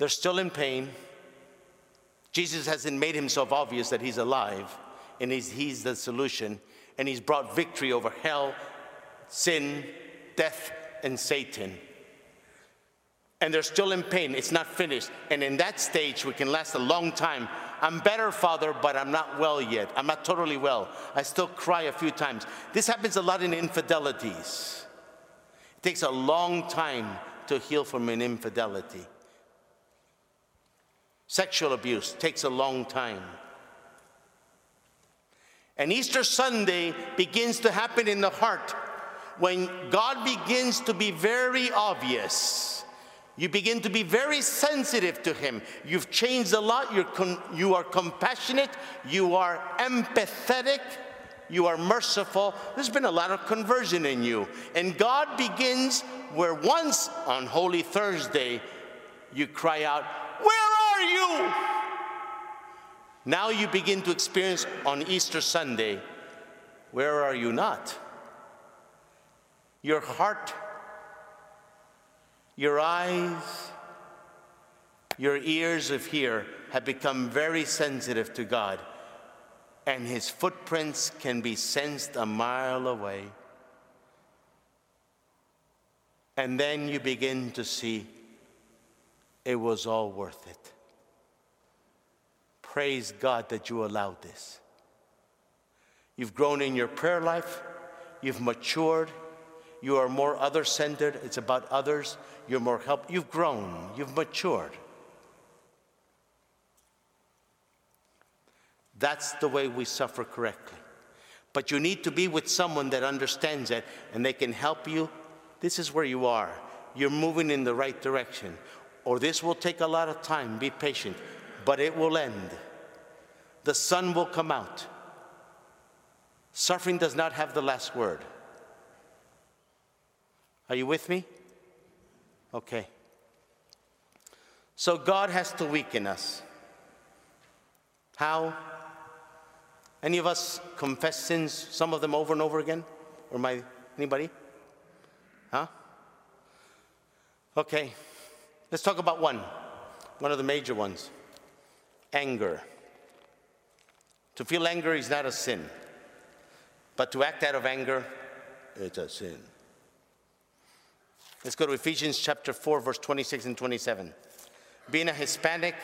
They're still in pain. Jesus hasn't made himself obvious that he's alive and he's, he's the solution. And he's brought victory over hell, sin, death, and Satan. And they're still in pain. It's not finished. And in that stage, we can last a long time. I'm better, Father, but I'm not well yet. I'm not totally well. I still cry a few times. This happens a lot in infidelities. It takes a long time to heal from an infidelity. Sexual abuse takes a long time. And Easter Sunday begins to happen in the heart when God begins to be very obvious. You begin to be very sensitive to Him. You've changed a lot. You're you are compassionate. You are empathetic. You are merciful. There's been a lot of conversion in you. And God begins where once on Holy Thursday, you cry out, Where are you? Now you begin to experience on Easter Sunday, where are you not? Your heart, your eyes, your ears of hear have become very sensitive to God, and His footprints can be sensed a mile away. And then you begin to see it was all worth it. Praise God that you allowed this. You've grown in your prayer life, you've matured, you are more other centered, it's about others, you're more help. You've grown, you've matured. That's the way we suffer correctly. But you need to be with someone that understands it and they can help you. This is where you are. You're moving in the right direction. Or this will take a lot of time. Be patient but it will end. The sun will come out. Suffering does not have the last word. Are you with me? Okay. So God has to weaken us. How? Any of us confess sins, some of them over and over again? Or my anybody? Huh? Okay. Let's talk about one. One of the major ones anger. To feel anger is not a sin, but to act out of anger it's a sin. Let's go to Ephesians chapter 4, verse 26 and 27. Being a Hispanic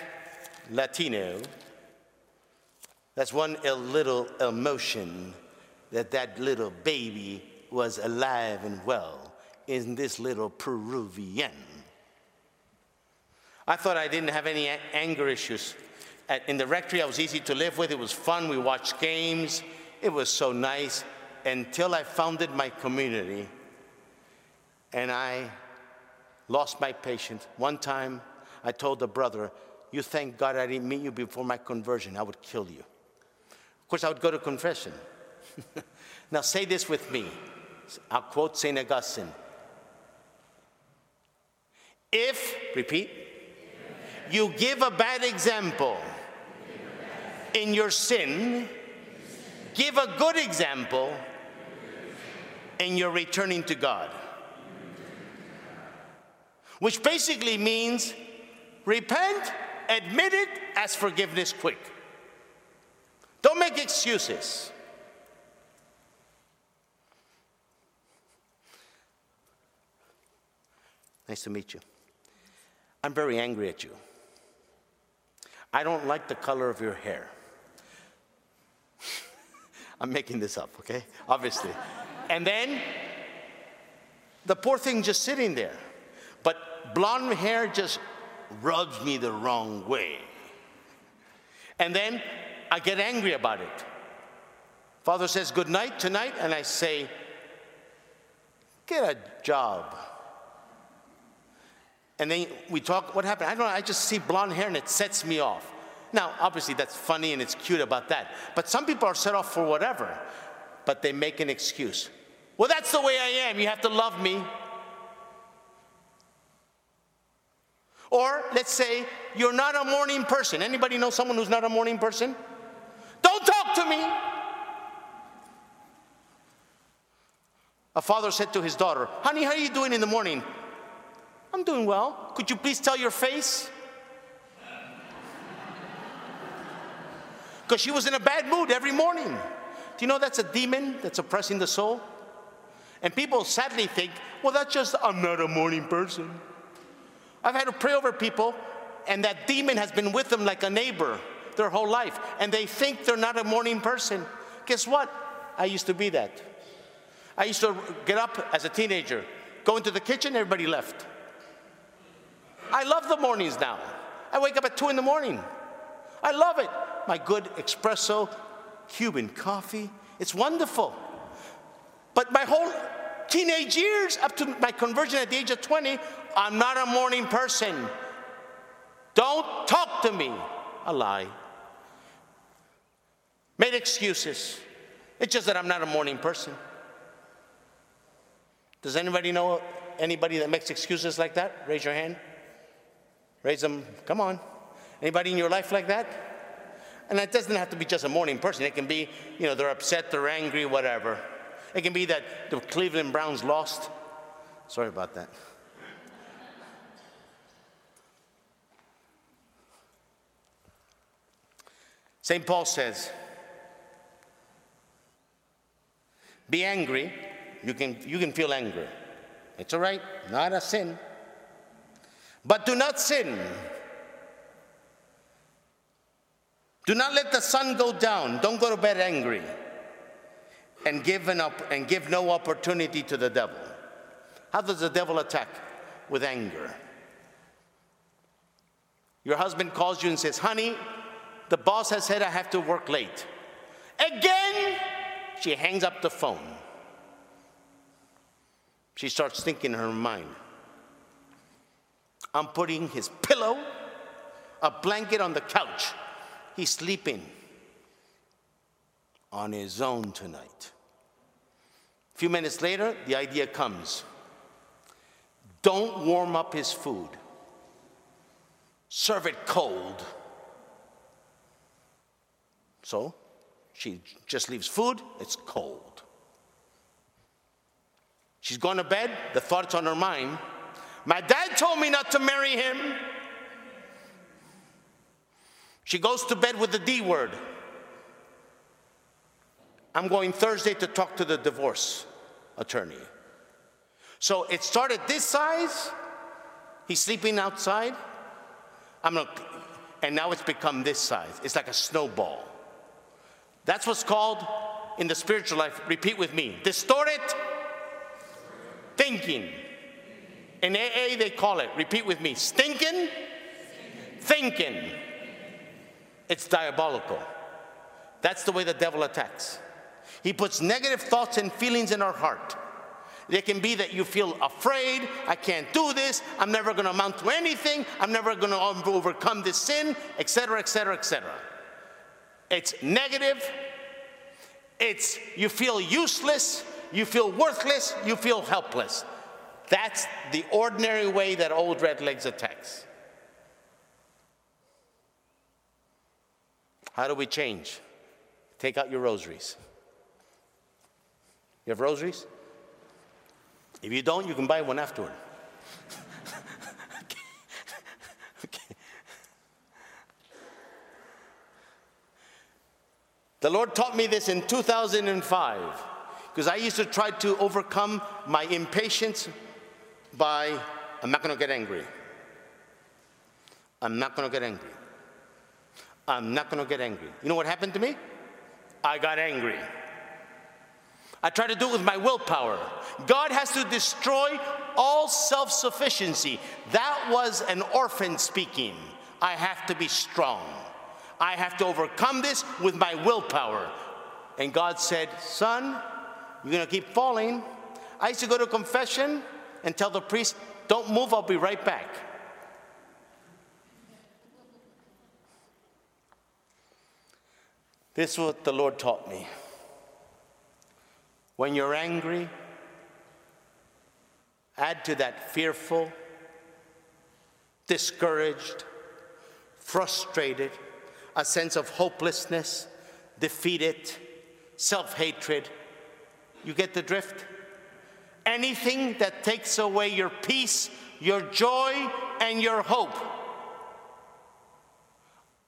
Latino, that's one little emotion that that little baby was alive and well in this little Peruvian. I thought I didn't have any anger issues. At, in the rectory, I was easy to live with. It was fun. We watched games. It was so nice until I founded my community and I lost my patience. One time, I told a brother, You thank God I didn't meet you before my conversion, I would kill you. Of course, I would go to confession. *laughs* now, say this with me. I'll quote St. Augustine. If, repeat, you give a bad example in your sin, give a good example in your returning to God. Which basically means repent, admit it, ask forgiveness quick. Don't make excuses. Nice to meet you. I'm very angry at you. I don't like the color of your hair. I'm making this up, okay? Obviously. and then the poor thing just sitting there. But blonde hair just rubs me the wrong way. And then I get angry about it. Father says, Good night tonight, and I say, Get a job. And then we talk, what happened? I don't know, I just see blonde hair and it sets me off. Now, obviously, that's funny and it's cute about that. But some people are set off for whatever, but they make an excuse. Well, that's the way I am. You have to love me. Or let's say you're not a morning person. Anybody know someone who's not a morning person? Don't talk to me. A father said to his daughter, Honey, how are you doing in the morning? I'm doing well. Could you please tell your face? Because she was in a bad mood every morning. Do you know that's a demon that's oppressing the soul? And people sadly think, well, that's just, I'm not a morning person. I've had to pray over people, and that demon has been with them like a neighbor their whole life, and they think they're not a morning person. Guess what? I used to be that. I used to get up as a teenager, go into the kitchen, everybody left. I love the mornings now. I wake up at 2 in the morning. I love it. My good espresso, Cuban coffee. It's wonderful. But my whole teenage years, up to my conversion at the age of 20, I'm not a morning person. Don't talk to me. A lie. Made excuses. It's just that I'm not a morning person. Does anybody know anybody that makes excuses like that? Raise your hand. Raise them. Come on. Anybody in your life like that? And it doesn't have to be just a morning person. It can be, you know, they're upset, they're angry, whatever. It can be that the Cleveland Browns lost. Sorry about that. St. Paul says, Be angry. You can, you can feel anger. It's all right, not a sin. But do not sin. Do not let the sun go down. Don't go to bed angry. And give, an op- and give no opportunity to the devil. How does the devil attack? With anger. Your husband calls you and says, Honey, the boss has said I have to work late. Again, she hangs up the phone. She starts thinking in her mind, I'm putting his pillow, a blanket on the couch. He's sleeping on his own tonight. A few minutes later, the idea comes don't warm up his food, serve it cold. So she just leaves food, it's cold. She's gone to bed, the thought's on her mind my dad told me not to marry him. She goes to bed with the D word. I'm going Thursday to talk to the divorce. attorney. So it started this size. He's sleeping outside. I'm gonna, and now it's become this size. It's like a snowball. That's what's called in the spiritual life. Repeat with me: distorted thinking. In AA, they call it. Repeat with me: stinking thinking. It's diabolical. That's the way the devil attacks. He puts negative thoughts and feelings in our heart. It can be that you feel afraid, I can't do this, I'm never going to amount to anything, I'm never going to overcome this sin, etc., etc., etc. It's negative. It's you feel useless, you feel worthless, you feel helpless. That's the ordinary way that old red legs attacks. How do we change? Take out your rosaries. You have rosaries? If you don't, you can buy one afterward. *laughs* The Lord taught me this in 2005 because I used to try to overcome my impatience by, I'm not going to get angry. I'm not going to get angry. I'm not going to get angry. You know what happened to me? I got angry. I try to do it with my willpower. God has to destroy all self sufficiency. That was an orphan speaking. I have to be strong. I have to overcome this with my willpower. And God said, Son, you're going to keep falling. I used to go to confession and tell the priest, Don't move, I'll be right back. This is what the Lord taught me. When you're angry, add to that fearful, discouraged, frustrated, a sense of hopelessness, defeated, self hatred. You get the drift? Anything that takes away your peace, your joy, and your hope.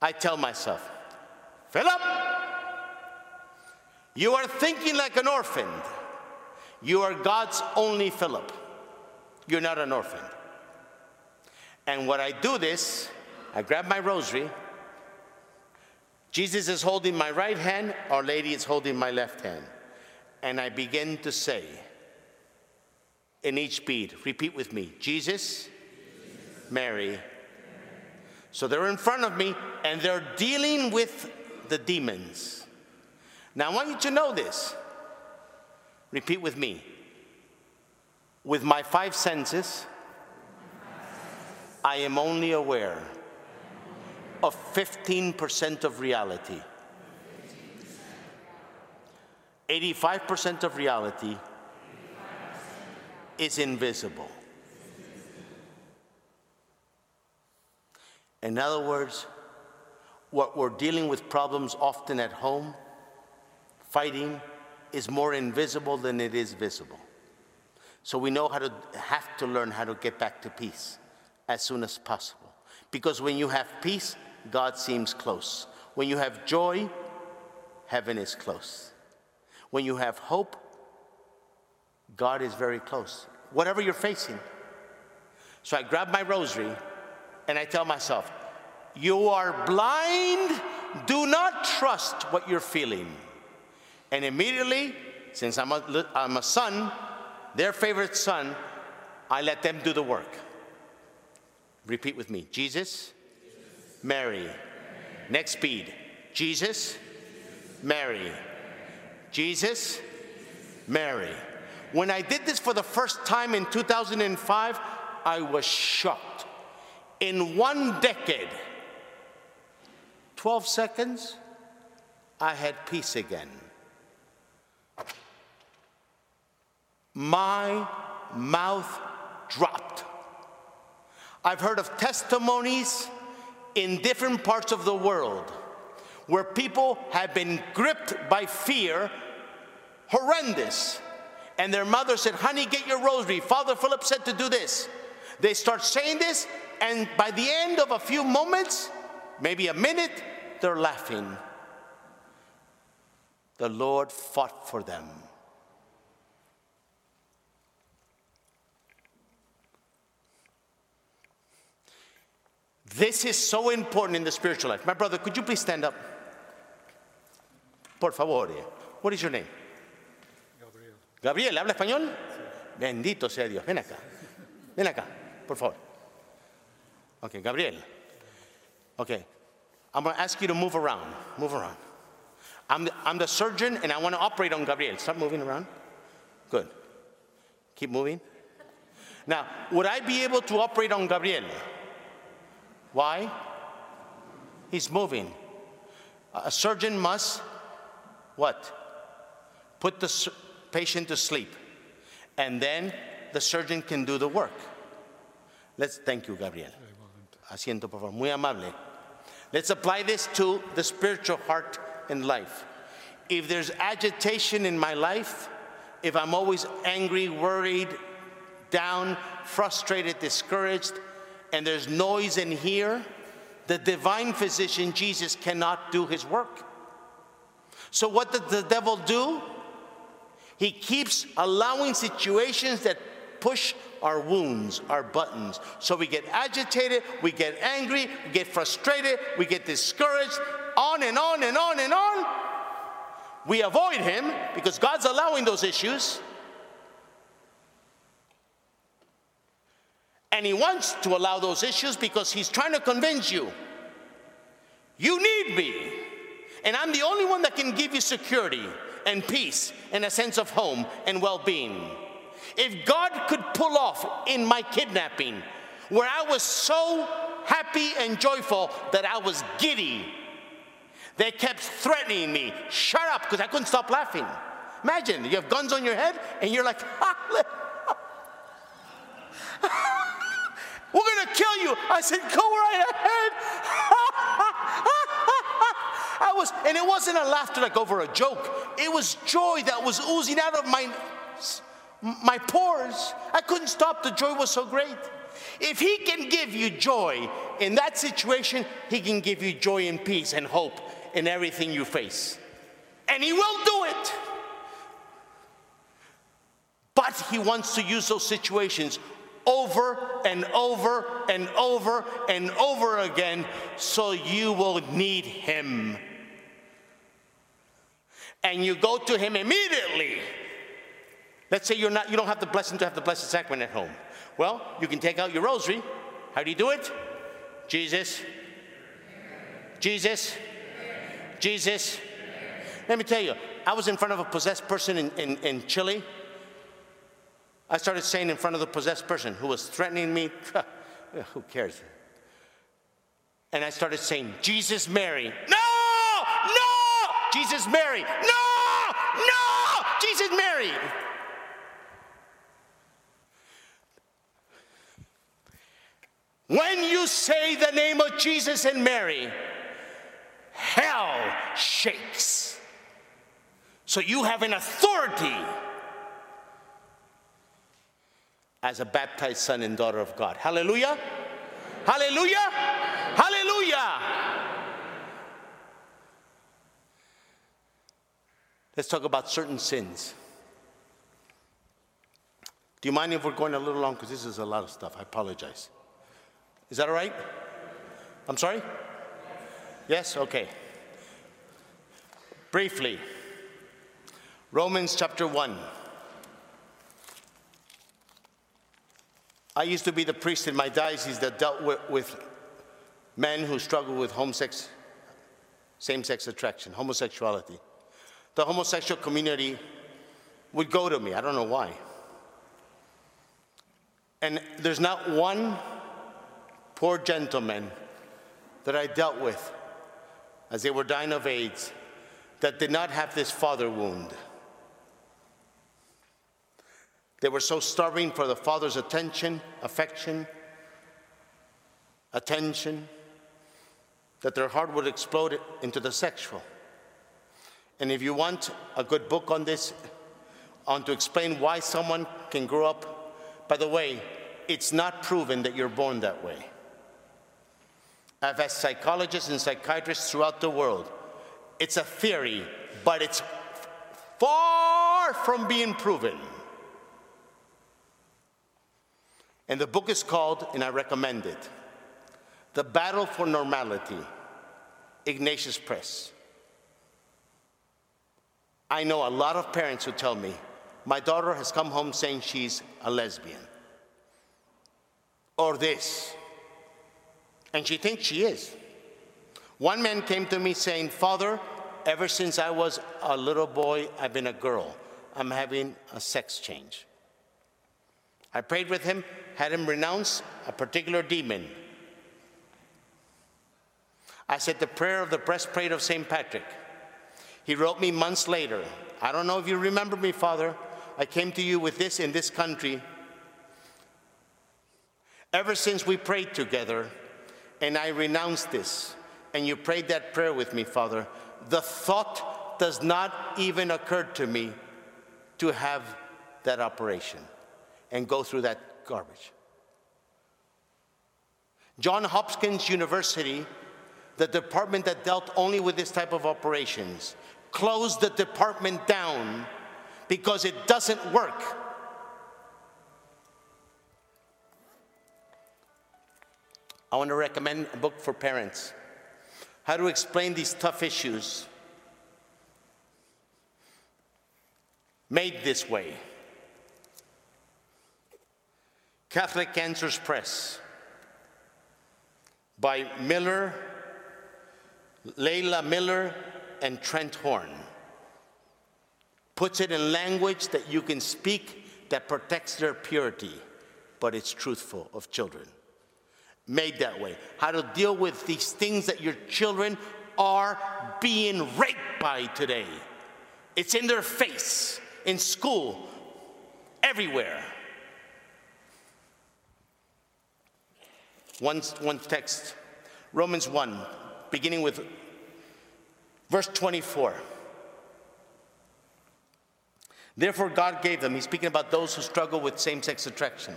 I tell myself, Philip, you are thinking like an orphan. You are God's only Philip. You're not an orphan. And when I do this, I grab my rosary. Jesus is holding my right hand, Our Lady is holding my left hand. And I begin to say in each bead, repeat with me Jesus, Mary. So they're in front of me and they're dealing with the demons. Now, I want you to know this. Repeat with me. With my five senses, I am only aware of 15% of reality. 85% of reality is invisible. In other words, what we're dealing with problems often at home fighting is more invisible than it is visible. So we know how to have to learn how to get back to peace as soon as possible. Because when you have peace, God seems close. When you have joy, heaven is close. When you have hope, God is very close. Whatever you're facing. So I grab my rosary and I tell myself, You are blind. Do not trust what you're feeling. And immediately, since I'm a, I'm a son, their favorite son, I let them do the work. Repeat with me Jesus, Mary. Next speed Jesus, Mary. Jesus, Mary. When I did this for the first time in 2005, I was shocked. In one decade, 12 seconds, I had peace again. My mouth dropped. I've heard of testimonies in different parts of the world where people have been gripped by fear, horrendous. And their mother said, Honey, get your rosary. Father Philip said to do this. They start saying this, and by the end of a few moments, maybe a minute, they're laughing. The Lord fought for them. This is so important in the spiritual life. My brother, could you please stand up? Por favor. Eh. What is your name? Gabriel. Gabriel, ¿habla español? Bendito sea Dios. Ven acá. Ven acá, por favor. Okay, Gabriel. Okay. I'm going to ask you to move around. Move around. I'm the, I'm the surgeon and I want to operate on Gabriel. Start moving around. Good. Keep moving. Now, would I be able to operate on Gabriel? Why? He's moving. A surgeon must what? Put the patient to sleep. And then the surgeon can do the work. Let's thank you, Gabriel. Asiento, por favor. Muy amable. Let's apply this to the spiritual heart and life. If there's agitation in my life, if I'm always angry, worried, down, frustrated, discouraged, and there's noise in here, the divine physician, Jesus, cannot do his work. So, what did the devil do? He keeps allowing situations that push our wounds, our buttons. So we get agitated, we get angry, we get frustrated, we get discouraged, on and on and on and on. We avoid him because God's allowing those issues. And he wants to allow those issues because he's trying to convince you you need me. And I'm the only one that can give you security and peace and a sense of home and well being. If God could pull off in my kidnapping, where I was so happy and joyful that I was giddy, they kept threatening me, shut up, because I couldn't stop laughing. Imagine you have guns on your head and you're like, *laughs* *laughs* we're gonna kill you. I said, go right ahead. *laughs* I was, and it wasn't a laughter like over a joke. It was joy that was oozing out of my, my pores. I couldn't stop. The joy was so great. If he can give you joy in that situation, he can give you joy and peace and hope in everything you face. And he will do it. But he wants to use those situations over and over and over and over again so you will need him. And you go to him immediately. Let's say you're not, you don't have the blessing to have the Blessed Sacrament at home. Well, you can take out your rosary. How do you do it? Jesus. Jesus. Jesus. Let me tell you, I was in front of a possessed person in, in, in Chile. I started saying in front of the possessed person who was threatening me, *laughs* who cares? And I started saying, Jesus, Mary. No! No! Jesus, Mary. No! No! Jesus, Mary. When you say the name of Jesus and Mary, hell shakes. So you have an authority as a baptized son and daughter of God. Hallelujah. Hallelujah. Hallelujah. Let's talk about certain sins. Do you mind if we're going a little long? Because this is a lot of stuff. I apologize. Is that all right? I'm sorry? Yes? Okay. Briefly, Romans chapter 1. I used to be the priest in my diocese that dealt with, with men who struggled with same-sex attraction, homosexuality. The homosexual community would go to me. I don't know why. And there's not one poor gentleman that I dealt with as they were dying of AIDS that did not have this father wound. They were so starving for the father's attention, affection, attention, that their heart would explode into the sexual. And if you want a good book on this, on to explain why someone can grow up, by the way, it's not proven that you're born that way. I've asked psychologists and psychiatrists throughout the world. It's a theory, but it's far from being proven. And the book is called, and I recommend it, The Battle for Normality, Ignatius Press. I know a lot of parents who tell me, my daughter has come home saying she's a lesbian. Or this. And she thinks she is. One man came to me saying, Father, ever since I was a little boy, I've been a girl. I'm having a sex change. I prayed with him, had him renounce a particular demon. I said the prayer of the breastplate of St. Patrick. He wrote me months later, I don't know if you remember me, Father. I came to you with this in this country. Ever since we prayed together and I renounced this, and you prayed that prayer with me, Father, the thought does not even occur to me to have that operation and go through that garbage. John Hopkins University, the department that dealt only with this type of operations, closed the department down because it doesn't work. I want to recommend a book for parents how to explain these tough issues made this way. Catholic Answers Press by Miller, Leila Miller, and Trent Horn. Puts it in language that you can speak that protects their purity, but it's truthful of children. Made that way. How to deal with these things that your children are being raped by today. It's in their face, in school, everywhere. One, one text, Romans 1, beginning with verse 24. Therefore, God gave them, he's speaking about those who struggle with same sex attraction.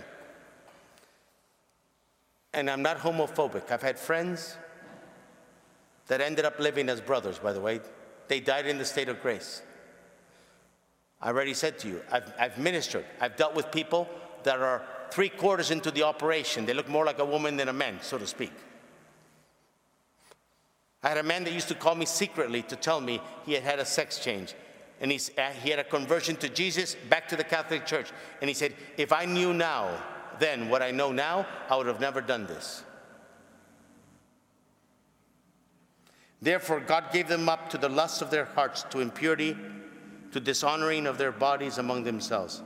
And I'm not homophobic. I've had friends that ended up living as brothers, by the way. They died in the state of grace. I already said to you, I've, I've ministered, I've dealt with people that are three quarters into the operation. They look more like a woman than a man, so to speak. I had a man that used to call me secretly to tell me he had had a sex change. And he's, uh, he had a conversion to Jesus, back to the Catholic Church. And he said, If I knew now, then what I know now, I would have never done this. Therefore, God gave them up to the lusts of their hearts, to impurity, to dishonoring of their bodies among themselves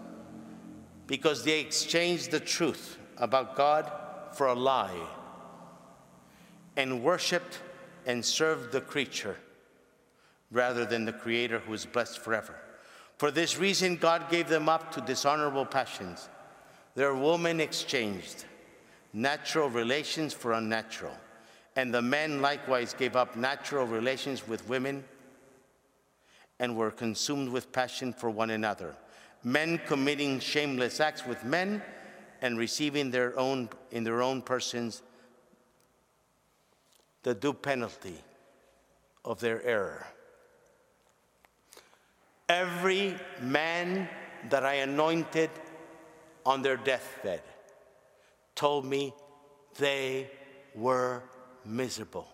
because they exchanged the truth about God for a lie and worshiped and served the creature rather than the Creator who is blessed forever. For this reason, God gave them up to dishonorable passions. Their women exchanged natural relations for unnatural, and the men likewise gave up natural relations with women and were consumed with passion for one another men committing shameless acts with men and receiving their own, in their own persons the due penalty of their error. Every man that I anointed on their deathbed told me they were miserable.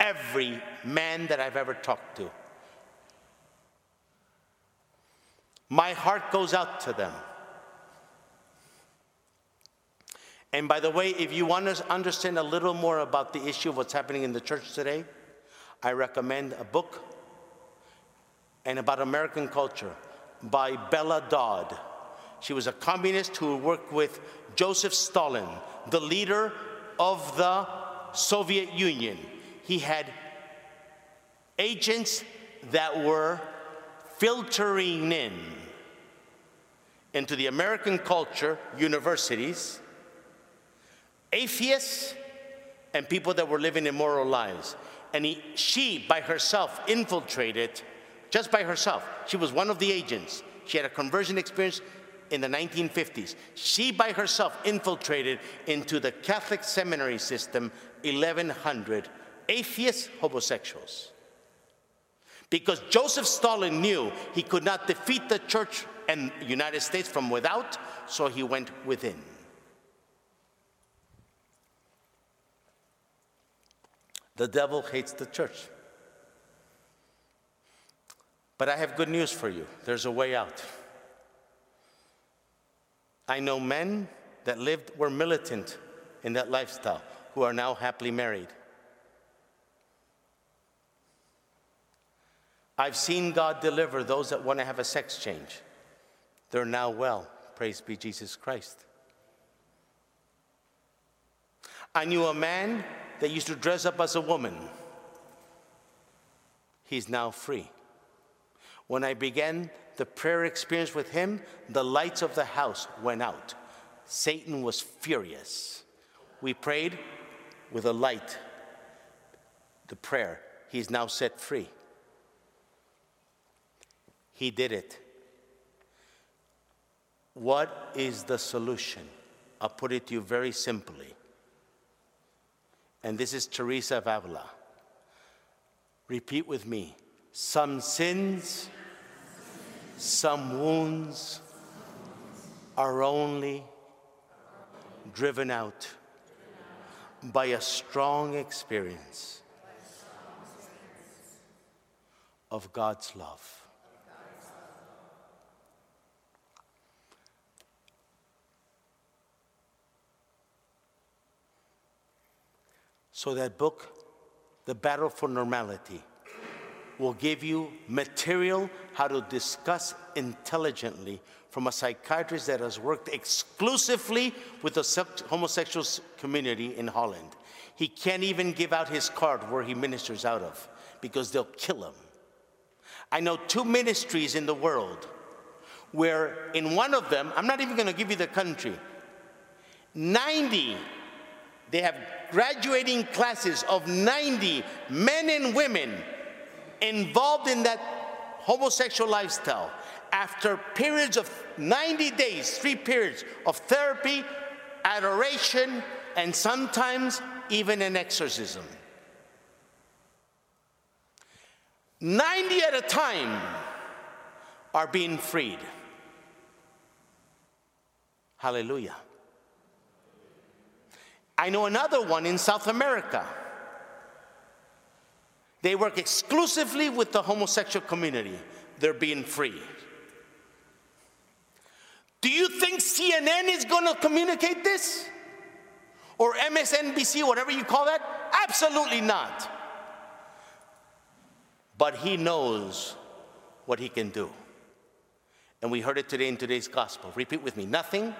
Every man that I've ever talked to. My heart goes out to them. And by the way, if you want to understand a little more about the issue of what's happening in the church today, I recommend a book and about American culture by Bella Dodd. She was a communist who worked with Joseph Stalin, the leader of the Soviet Union. He had agents that were filtering in into the American culture, universities, atheists, and people that were living immoral lives. And he, she, by herself, infiltrated, just by herself. She was one of the agents. She had a conversion experience in the 1950s. She, by herself, infiltrated into the Catholic seminary system 1,100 atheist homosexuals. Because Joseph Stalin knew he could not defeat the church and United States from without, so he went within. The devil hates the church. But I have good news for you there's a way out. I know men that lived, were militant in that lifestyle, who are now happily married. I've seen God deliver those that want to have a sex change. They're now well. Praise be Jesus Christ. I knew a man that used to dress up as a woman. He's now free. When I began the prayer experience with him, the lights of the house went out. Satan was furious. We prayed with a light, the prayer. He's now set free. He did it. What is the solution? I'll put it to you very simply. And this is Teresa of Avila. Repeat with me some sins, some wounds are only driven out by a strong experience of God's love. So, that book, The Battle for Normality, will give you material how to discuss intelligently from a psychiatrist that has worked exclusively with the homosexual community in Holland. He can't even give out his card where he ministers out of because they'll kill him. I know two ministries in the world where, in one of them, I'm not even going to give you the country, 90 they have graduating classes of 90 men and women involved in that homosexual lifestyle. After periods of 90 days, three periods of therapy, adoration, and sometimes even an exorcism. 90 at a time are being freed. Hallelujah. I know another one in South America. They work exclusively with the homosexual community. They're being free. Do you think CNN is going to communicate this? Or MSNBC, whatever you call that? Absolutely not. But he knows what he can do. And we heard it today in today's gospel. Repeat with me nothing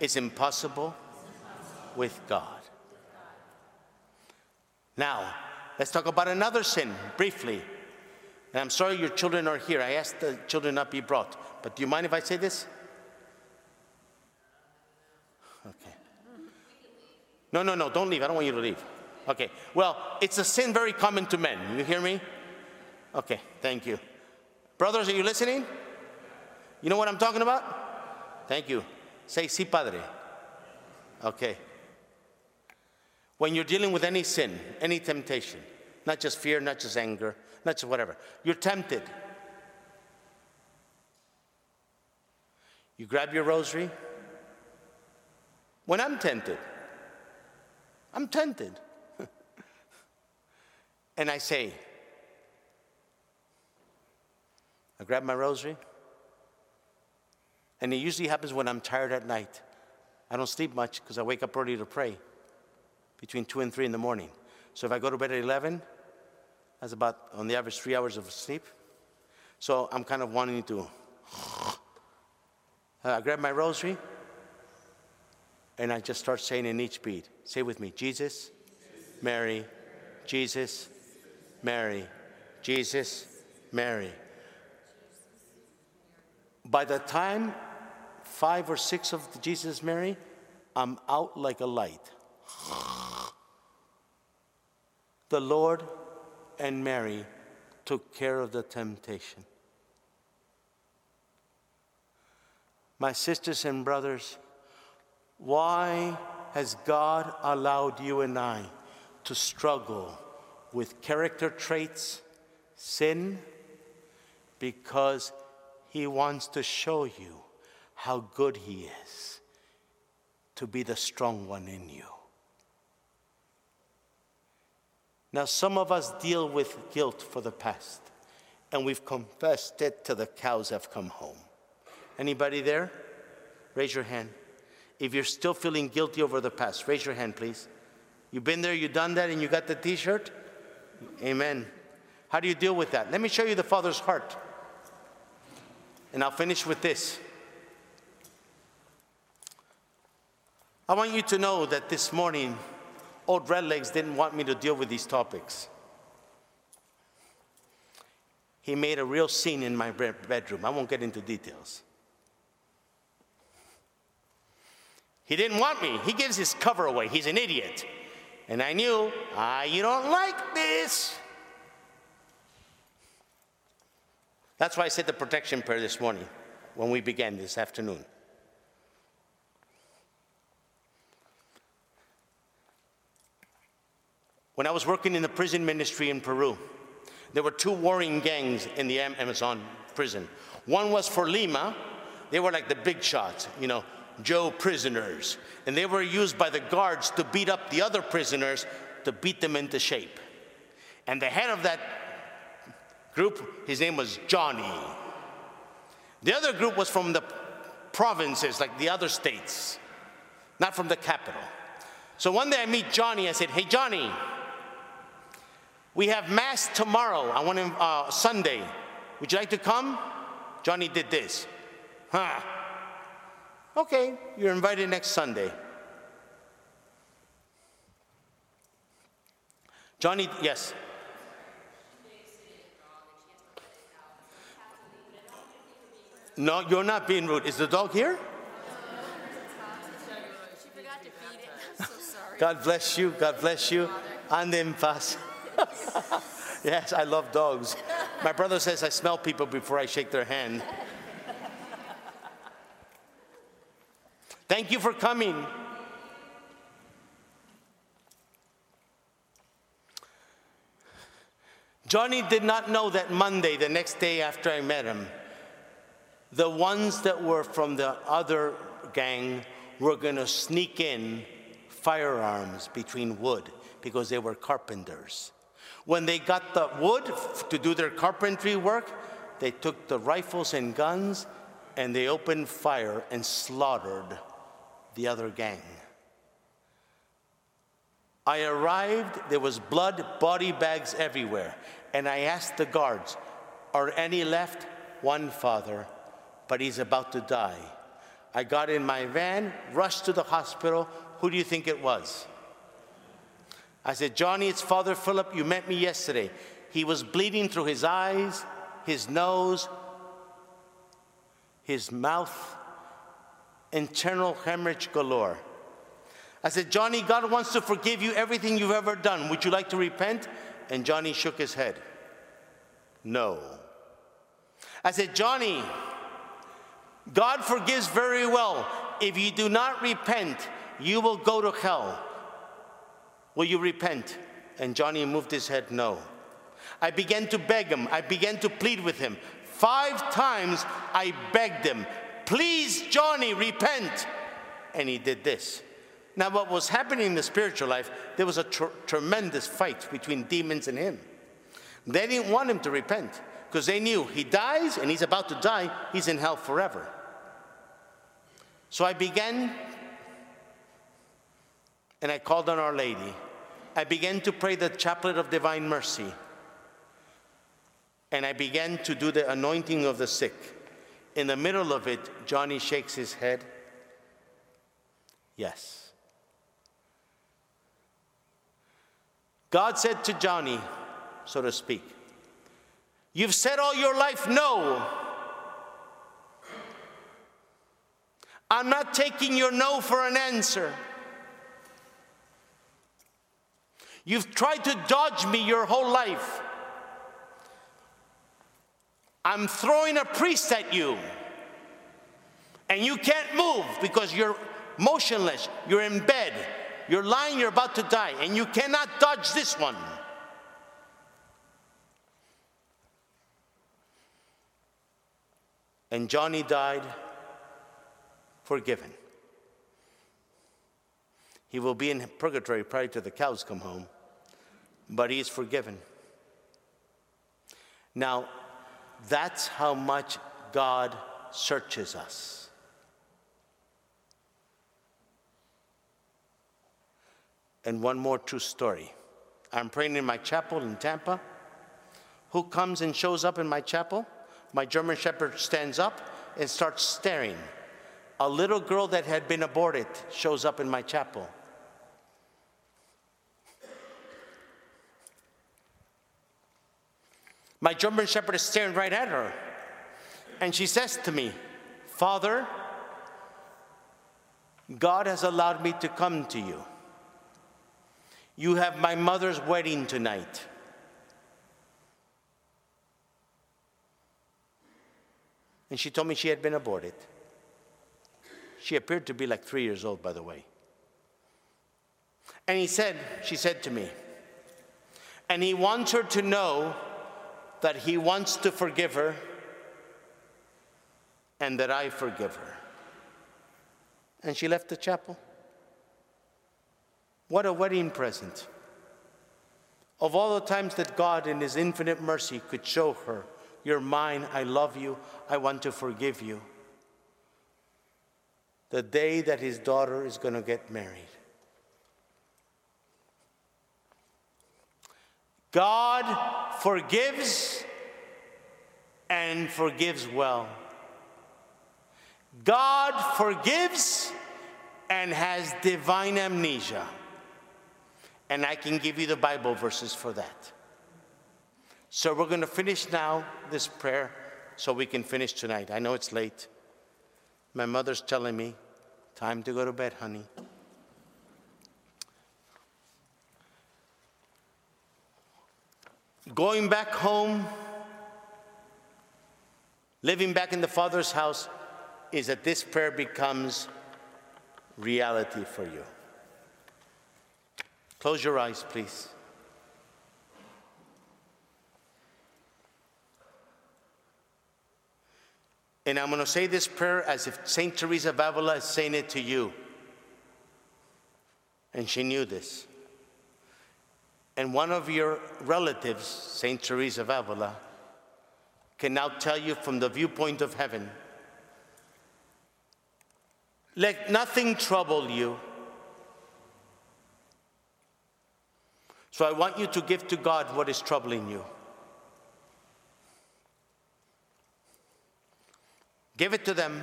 is impossible with God. Now, let's talk about another sin briefly. And I'm sorry your children are here. I asked the children not be brought. But do you mind if I say this? Okay. No, no, no, don't leave. I don't want you to leave. Okay. Well, it's a sin very common to men. You hear me? Okay, thank you. Brothers, are you listening? You know what I'm talking about? Thank you. Say, si, padre. Okay. When you're dealing with any sin, any temptation, not just fear, not just anger, not just whatever, you're tempted. You grab your rosary. When I'm tempted, I'm tempted. *laughs* and I say, I grab my rosary. And it usually happens when I'm tired at night. I don't sleep much because I wake up early to pray between 2 and 3 in the morning. So if I go to bed at 11, that's about, on the average, three hours of sleep. So I'm kind of wanting to. I grab my rosary and I just start saying in each beat. Say with me Jesus, Mary, Jesus, Mary, Jesus, Mary. By the time five or six of Jesus, Mary, I'm out like a light. The Lord and Mary took care of the temptation. My sisters and brothers, why has God allowed you and I to struggle with character traits, sin? Because He wants to show you how good He is to be the strong one in you. Now, some of us deal with guilt for the past, and we've confessed it till the cows have come home. Anybody there? Raise your hand. If you're still feeling guilty over the past, raise your hand, please. You've been there, you've done that, and you got the t shirt? Amen. How do you deal with that? Let me show you the Father's heart. And I'll finish with this. I want you to know that this morning, old Redlegs didn't want me to deal with these topics. He made a real scene in my bedroom. I won't get into details. He didn't want me. He gives his cover away. He's an idiot. And I knew, ah, you don't like this. That's why I said the protection prayer this morning when we began this afternoon. When I was working in the prison ministry in Peru, there were two warring gangs in the Amazon prison. One was for Lima, they were like the big shots, you know, Joe prisoners. And they were used by the guards to beat up the other prisoners to beat them into shape. And the head of that group, his name was Johnny. The other group was from the provinces, like the other states, not from the capital. So one day I meet Johnny. I said, Hey, Johnny, we have mass tomorrow. I want him uh, Sunday. Would you like to come? Johnny did this. Huh. Okay, you're invited next Sunday. Johnny, yes. No, you're not being rude. Is the dog here? God bless you. God bless you. And in paz. *laughs* yes, I love dogs. My brother says I smell people before I shake their hand. Thank you for coming. Johnny did not know that Monday, the next day after I met him, the ones that were from the other gang were going to sneak in firearms between wood because they were carpenters. When they got the wood to do their carpentry work, they took the rifles and guns and they opened fire and slaughtered the other gang. I arrived, there was blood, body bags everywhere. And I asked the guards, Are any left? One father, but he's about to die. I got in my van, rushed to the hospital. Who do you think it was? I said, Johnny, it's Father Philip. You met me yesterday. He was bleeding through his eyes, his nose, his mouth, internal hemorrhage galore. I said, Johnny, God wants to forgive you everything you've ever done. Would you like to repent? And Johnny shook his head. No. I said, Johnny, God forgives very well. If you do not repent, you will go to hell. Will you repent? And Johnny moved his head, no. I began to beg him. I began to plead with him. Five times I begged him, Please, Johnny, repent. And he did this. Now, what was happening in the spiritual life, there was a tr- tremendous fight between demons and him. They didn't want him to repent because they knew he dies and he's about to die, he's in hell forever. So I began and I called on Our Lady. I began to pray the chaplet of divine mercy. And I began to do the anointing of the sick. In the middle of it, Johnny shakes his head. Yes. God said to Johnny, so to speak, You've said all your life no. I'm not taking your no for an answer. You've tried to dodge me your whole life. I'm throwing a priest at you. And you can't move because you're motionless. You're in bed. You're lying, you're about to die. And you cannot dodge this one. And Johnny died forgiven. He will be in purgatory prior to the cows come home. But he is forgiven. Now, that's how much God searches us. And one more true story. I'm praying in my chapel in Tampa. Who comes and shows up in my chapel? My German Shepherd stands up and starts staring. A little girl that had been aborted shows up in my chapel. My German Shepherd is staring right at her. And she says to me, Father, God has allowed me to come to you. You have my mother's wedding tonight. And she told me she had been aborted. She appeared to be like three years old, by the way. And he said, she said to me, and he wants her to know that he wants to forgive her and that I forgive her. And she left the chapel. What a wedding present. Of all the times that God, in His infinite mercy, could show her, You're mine, I love you, I want to forgive you. The day that his daughter is going to get married. God forgives and forgives well. God forgives and has divine amnesia. And I can give you the Bible verses for that. So we're going to finish now this prayer so we can finish tonight. I know it's late. My mother's telling me, time to go to bed, honey. Going back home, living back in the Father's house, is that this prayer becomes reality for you. Close your eyes, please. And I'm going to say this prayer as if St. Teresa of Avila is saying it to you. And she knew this. And one of your relatives, St. Teresa of Avila, can now tell you from the viewpoint of heaven let nothing trouble you. So I want you to give to God what is troubling you. Give it to them.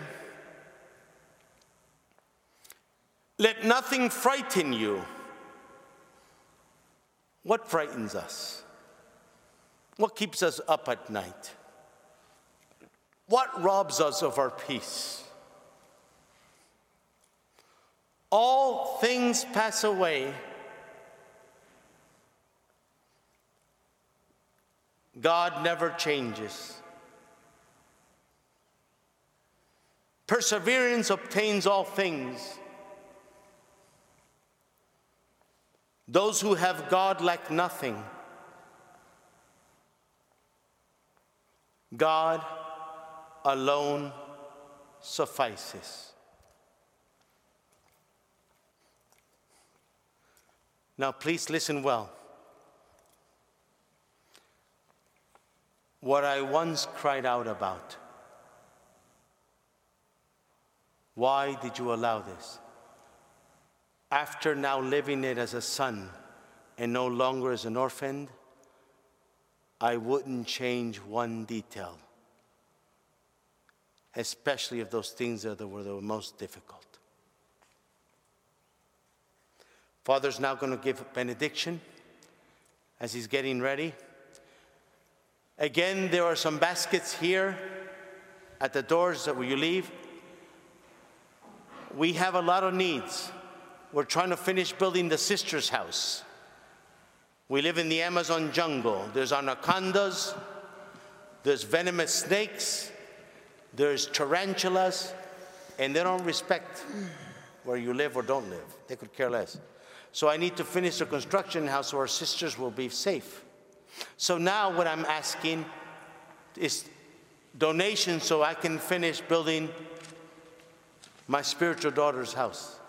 Let nothing frighten you. What frightens us? What keeps us up at night? What robs us of our peace? All things pass away. God never changes. Perseverance obtains all things. Those who have God lack nothing. God alone suffices. Now, please listen well. What I once cried out about. Why did you allow this? After now living it as a son and no longer as an orphan, I wouldn't change one detail, especially of those things that were the most difficult. Father's now going to give benediction as he's getting ready. Again, there are some baskets here at the doors that where you leave. We have a lot of needs. We're trying to finish building the sister's house. We live in the Amazon jungle. There's anacondas, there's venomous snakes, there's tarantulas, and they don't respect where you live or don't live. They could care less. So I need to finish the construction house so our sisters will be safe. So now what I'm asking is donations so I can finish building my spiritual daughter's house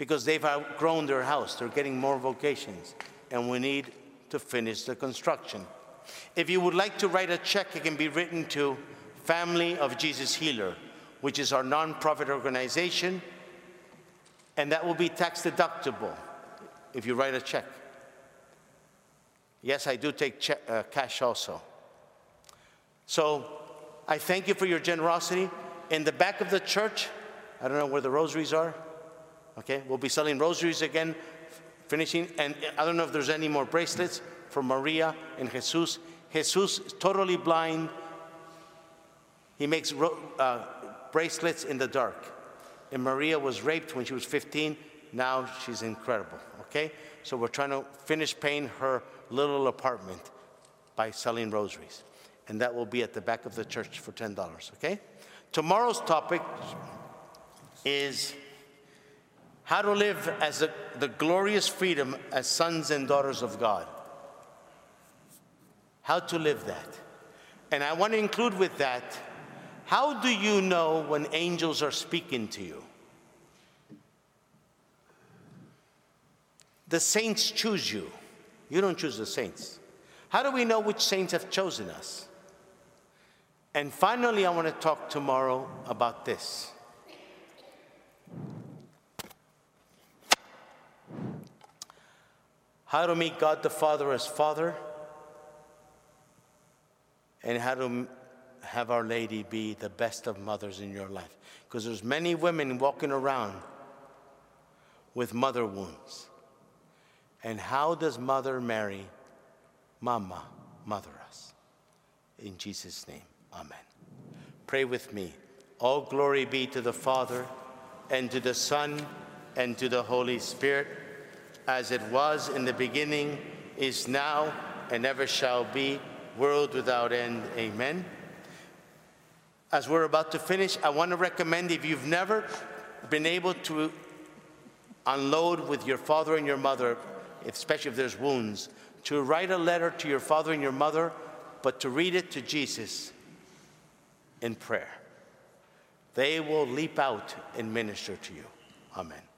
because they've outgrown their house. They're getting more vocations. and we need to finish the construction. If you would like to write a check, it can be written to Family of Jesus Healer, which is our nonprofit organization, and that will be tax deductible if you write a check. Yes, I do take check, uh, cash also. So I thank you for your generosity. In the back of the church, I don't know where the rosaries are. Okay, we'll be selling rosaries again, finishing. And I don't know if there's any more bracelets for Maria and Jesus. Jesus is totally blind. He makes uh, bracelets in the dark. And Maria was raped when she was 15. Now she's incredible. Okay, so we're trying to finish paying her little apartment by selling rosaries. And that will be at the back of the church for $10. Okay. Tomorrow's topic is how to live as a, the glorious freedom as sons and daughters of God. How to live that. And I want to include with that how do you know when angels are speaking to you? The saints choose you. You don't choose the saints. How do we know which saints have chosen us? And finally, I want to talk tomorrow about this. How to meet God the Father as Father, and how to have Our Lady be the best of mothers in your life. Because there's many women walking around with mother wounds. And how does Mother Mary, Mama, mother us? In Jesus' name. Amen. Pray with me. All glory be to the Father, and to the Son, and to the Holy Spirit, as it was in the beginning, is now, and ever shall be, world without end. Amen. As we're about to finish, I want to recommend if you've never been able to unload with your father and your mother, especially if there's wounds, to write a letter to your father and your mother, but to read it to Jesus in prayer. They will leap out and minister to you. Amen.